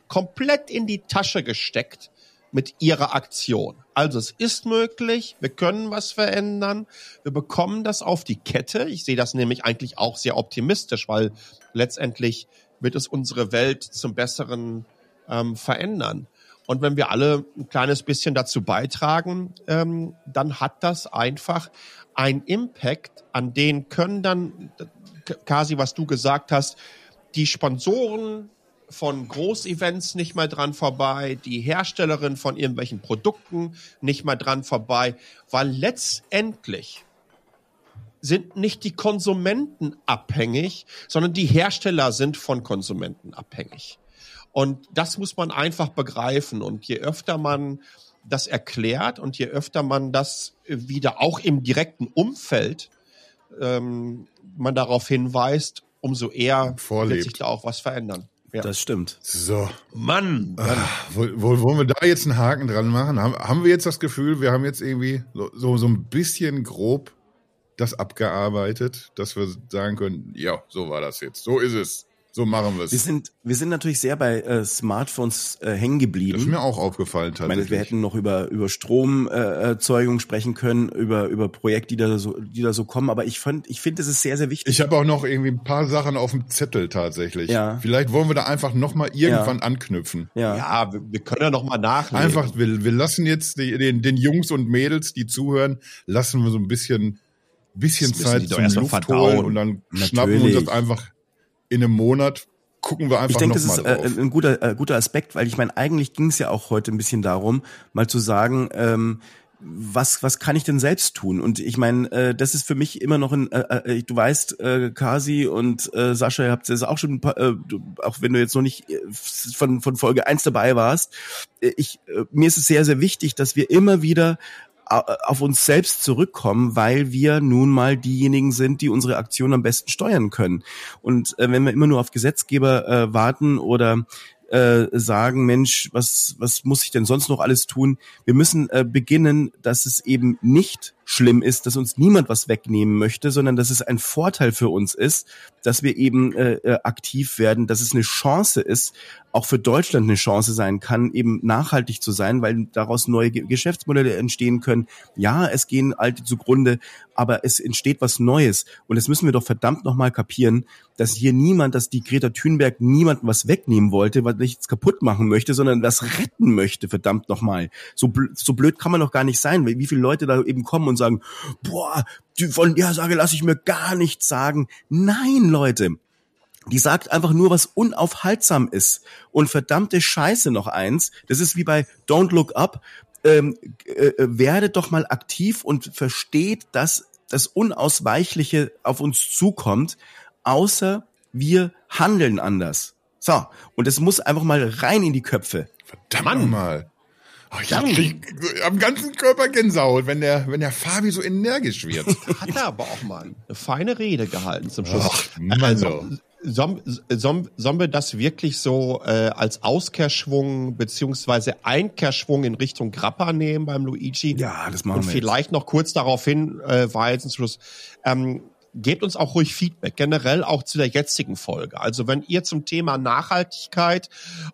komplett in die Tasche gesteckt mit ihrer Aktion. Also es ist möglich, wir können was verändern, wir bekommen das auf die Kette. Ich sehe das nämlich eigentlich auch sehr optimistisch, weil letztendlich wird es unsere Welt zum Besseren ähm, verändern. Und wenn wir alle ein kleines bisschen dazu beitragen, ähm, dann hat das einfach ein Impact, an den können dann, Kasi, was du gesagt hast, die Sponsoren von Großevents nicht mal dran vorbei, die Herstellerin von irgendwelchen Produkten nicht mal dran vorbei, weil letztendlich sind nicht die Konsumenten abhängig, sondern die Hersteller sind von Konsumenten abhängig. Und das muss man einfach begreifen. Und je öfter man das erklärt und je öfter man das wieder auch im direkten Umfeld ähm, man darauf hinweist, umso eher Vorlebt. wird sich da auch was verändern. Ja. Das stimmt. So. Mann. Ach, wollen wir da jetzt einen Haken dran machen? Haben, haben wir jetzt das Gefühl, wir haben jetzt irgendwie so, so, so ein bisschen grob das abgearbeitet, dass wir sagen können, ja, so war das jetzt. So ist es. So machen wir es. Wir sind, wir sind natürlich sehr bei äh, Smartphones äh, hängen geblieben. Das ist mir auch aufgefallen tatsächlich. Ich meine, wir hätten noch über über Stromerzeugung äh, sprechen können, über über Projekte, die da so die da so kommen. Aber ich fand, ich finde, es ist sehr sehr wichtig. Ich habe auch noch irgendwie ein paar Sachen auf dem Zettel tatsächlich. Ja. Vielleicht wollen wir da einfach noch mal irgendwann ja. anknüpfen. Ja, ja wir, wir können ja noch mal nachlegen. Einfach, wir, wir lassen jetzt die, den den Jungs und Mädels, die zuhören, lassen wir so ein bisschen bisschen Zeit zum Luft holen und dann Natürlich. schnappen wir uns das einfach in einem Monat gucken wir einfach Ich denke, das ist äh, ein guter, äh, guter Aspekt, weil ich meine, eigentlich ging es ja auch heute ein bisschen darum, mal zu sagen, ähm, was was kann ich denn selbst tun? Und ich meine, äh, das ist für mich immer noch ein. Äh, äh, du weißt, äh, Kasi und äh, Sascha, ihr habt das auch schon, äh, auch wenn du jetzt noch nicht äh, von von Folge eins dabei warst. Äh, ich äh, mir ist es sehr sehr wichtig, dass wir immer wieder auf uns selbst zurückkommen, weil wir nun mal diejenigen sind, die unsere Aktion am besten steuern können. Und äh, wenn wir immer nur auf Gesetzgeber äh, warten oder äh, sagen, Mensch, was, was muss ich denn sonst noch alles tun? Wir müssen äh, beginnen, dass es eben nicht schlimm ist, dass uns niemand was wegnehmen möchte, sondern dass es ein Vorteil für uns ist, dass wir eben äh, äh aktiv werden, dass es eine Chance ist, auch für Deutschland eine Chance sein kann, eben nachhaltig zu sein, weil daraus neue Geschäftsmodelle entstehen können. Ja, es gehen alte zugrunde, aber es entsteht was Neues. Und das müssen wir doch verdammt nochmal kapieren, dass hier niemand, dass die Greta Thunberg niemandem was wegnehmen wollte, was nichts kaputt machen möchte, sondern was retten möchte, verdammt nochmal. So, blöd, so blöd kann man doch gar nicht sein, wie viele Leute da eben kommen und sagen, boah, von der Sage lasse ich mir gar nichts sagen. Nein, Leute, die sagt einfach nur, was unaufhaltsam ist. Und verdammte Scheiße noch eins, das ist wie bei Don't Look Up, ähm, äh, äh, werdet doch mal aktiv und versteht, dass das Unausweichliche auf uns zukommt, außer wir handeln anders. So, und es muss einfach mal rein in die Köpfe. Verdammt Mann. mal. Oh, ich krieg am ganzen Körper Gänsehaut, wenn der, wenn der Fabi so energisch wird. Hat er aber auch mal eine feine Rede gehalten zum Schluss. Ach, also, Sollen soll, wir das wirklich so äh, als Auskehrschwung beziehungsweise Einkehrschwung in Richtung Grappa nehmen beim Luigi? Ja, das machen Und wir vielleicht jetzt. noch kurz darauf hin, äh, zum Schluss, ähm, gebt uns auch ruhig Feedback, generell auch zu der jetzigen Folge. Also wenn ihr zum Thema Nachhaltigkeit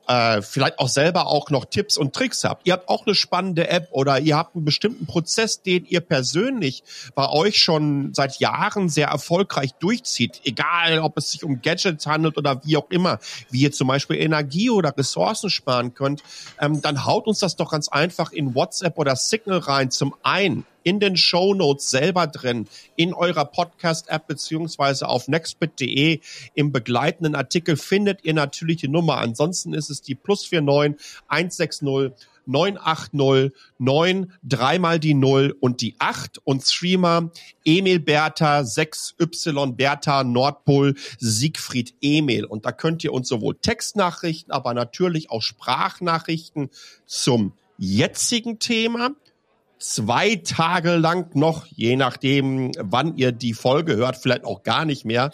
äh, vielleicht auch selber auch noch Tipps und Tricks habt, ihr habt auch eine spannende App oder ihr habt einen bestimmten Prozess, den ihr persönlich bei euch schon seit Jahren sehr erfolgreich durchzieht, egal ob es sich um Gadgets handelt oder wie auch immer, wie ihr zum Beispiel Energie oder Ressourcen sparen könnt, ähm, dann haut uns das doch ganz einfach in WhatsApp oder Signal rein. Zum einen in den Show Notes selber drin, in eurer Podcast-App beziehungsweise auf nextbit.de im begleitenden Artikel findet ihr natürlich die Nummer. Ansonsten ist es die plus 49 160 980 9 dreimal die 0 und die 8 und Streamer Emil Bertha 6Y Bertha Nordpol Siegfried Emil. Und da könnt ihr uns sowohl Textnachrichten, aber natürlich auch Sprachnachrichten zum jetzigen Thema zwei Tage lang noch, je nachdem, wann ihr die Folge hört, vielleicht auch gar nicht mehr,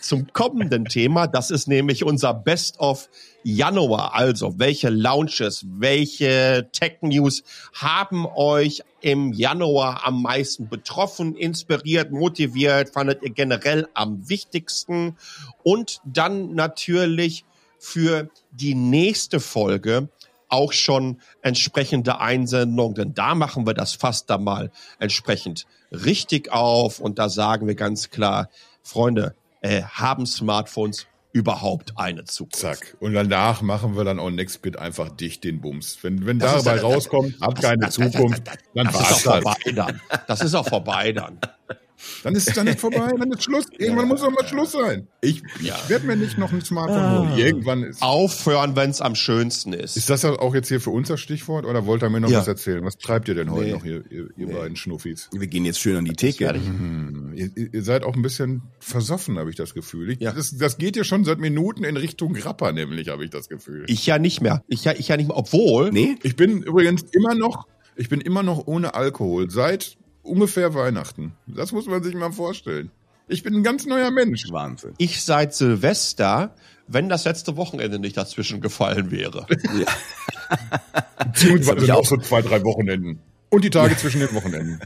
zum kommenden Thema. Das ist nämlich unser Best of Januar. Also, welche Launches, welche Tech News haben euch im Januar am meisten betroffen, inspiriert, motiviert, fandet ihr generell am wichtigsten? Und dann natürlich für die nächste Folge auch schon entsprechende Einsendungen, denn da machen wir das fast dann mal entsprechend richtig auf und da sagen wir ganz klar, Freunde, äh, haben Smartphones überhaupt eine Zukunft. Zack. Und danach machen wir dann auch Nextbit einfach dicht den Bums. Wenn, wenn dabei rauskommt, habt keine Zukunft, dann das ist vorbei dann. Das ist auch vorbei dann. Dann ist es dann nicht vorbei, dann ist Schluss. Irgendwann muss auch mal Schluss sein. Ich, ja. ich werde mir nicht noch ein Smartphone ah. holen. Irgendwann ist. Aufhören, wenn es am schönsten ist. Ist das auch jetzt hier für uns das Stichwort oder wollt ihr mir noch ja. was erzählen? Was treibt ihr denn heute nee. noch, ihr, ihr, ihr nee. beiden Schnuffis? Wir gehen jetzt schön an die Theke. Mhm. Ihr, ihr, seid auch ein bisschen versoffen, habe ich das Gefühl. Ich, ja. das, das geht ja schon seit Minuten in Richtung Grappa, nämlich, habe ich das Gefühl. Ich ja nicht mehr. Ich ja, ich ja nicht mehr. Obwohl. Nee. Ich bin übrigens immer noch, ich bin immer noch ohne Alkohol. Seit ungefähr Weihnachten. Das muss man sich mal vorstellen. Ich bin ein ganz neuer Mensch. Wahnsinn. Ich seit Silvester, wenn das letzte Wochenende nicht dazwischen gefallen wäre. Ja. Beziehungsweise auch so zwei, drei Wochenenden. Und die Tage zwischen den Wochenenden.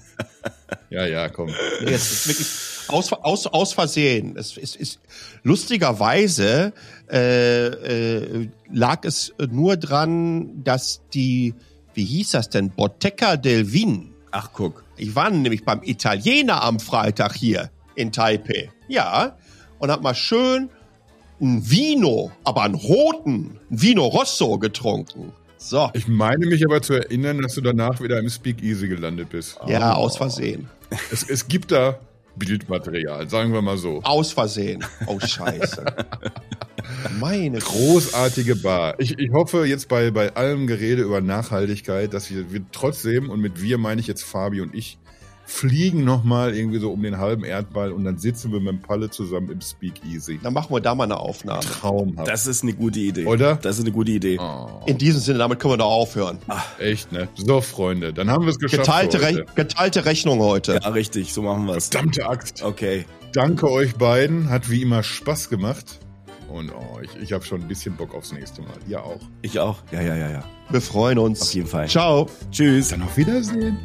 Ja, ja, komm. Nee, es ist wirklich aus, aus, aus Versehen. Es ist, ist lustigerweise äh, äh, lag es nur dran, dass die, wie hieß das denn, Bottecca del Vin. Ach, guck ich war nämlich beim Italiener am Freitag hier in Taipei. Ja. Und hab mal schön ein Vino, aber einen roten Vino Rosso getrunken. So. Ich meine mich aber zu erinnern, dass du danach wieder im Speakeasy gelandet bist. Ja, oh. aus Versehen. Es, es gibt da Bildmaterial, sagen wir mal so. Aus Versehen. Oh, scheiße. Meine großartige Bar. Ich, ich hoffe jetzt bei, bei allem Gerede über Nachhaltigkeit, dass wir, wir trotzdem, und mit wir meine ich jetzt Fabi und ich, fliegen nochmal irgendwie so um den halben Erdball und dann sitzen wir mit dem Palle zusammen im Speakeasy. Dann machen wir da mal eine Aufnahme. Traumhaft. Das ist eine gute Idee. Oder? Das ist eine gute Idee. Oh. In diesem Sinne, damit können wir doch aufhören. Ach. Echt, ne? So, Freunde, dann haben wir es geschafft. Geteilte, Re geteilte Rechnung heute. Ja, richtig, so machen wir es. Verdammte Axt. Okay. Danke euch beiden, hat wie immer Spaß gemacht. Und oh, ich, ich habe schon ein bisschen Bock aufs nächste Mal. Ihr auch. Ich auch. Ja, ja, ja, ja. Wir freuen uns. Auf jeden Fall. Ciao. Tschüss. Dann auf Wiedersehen.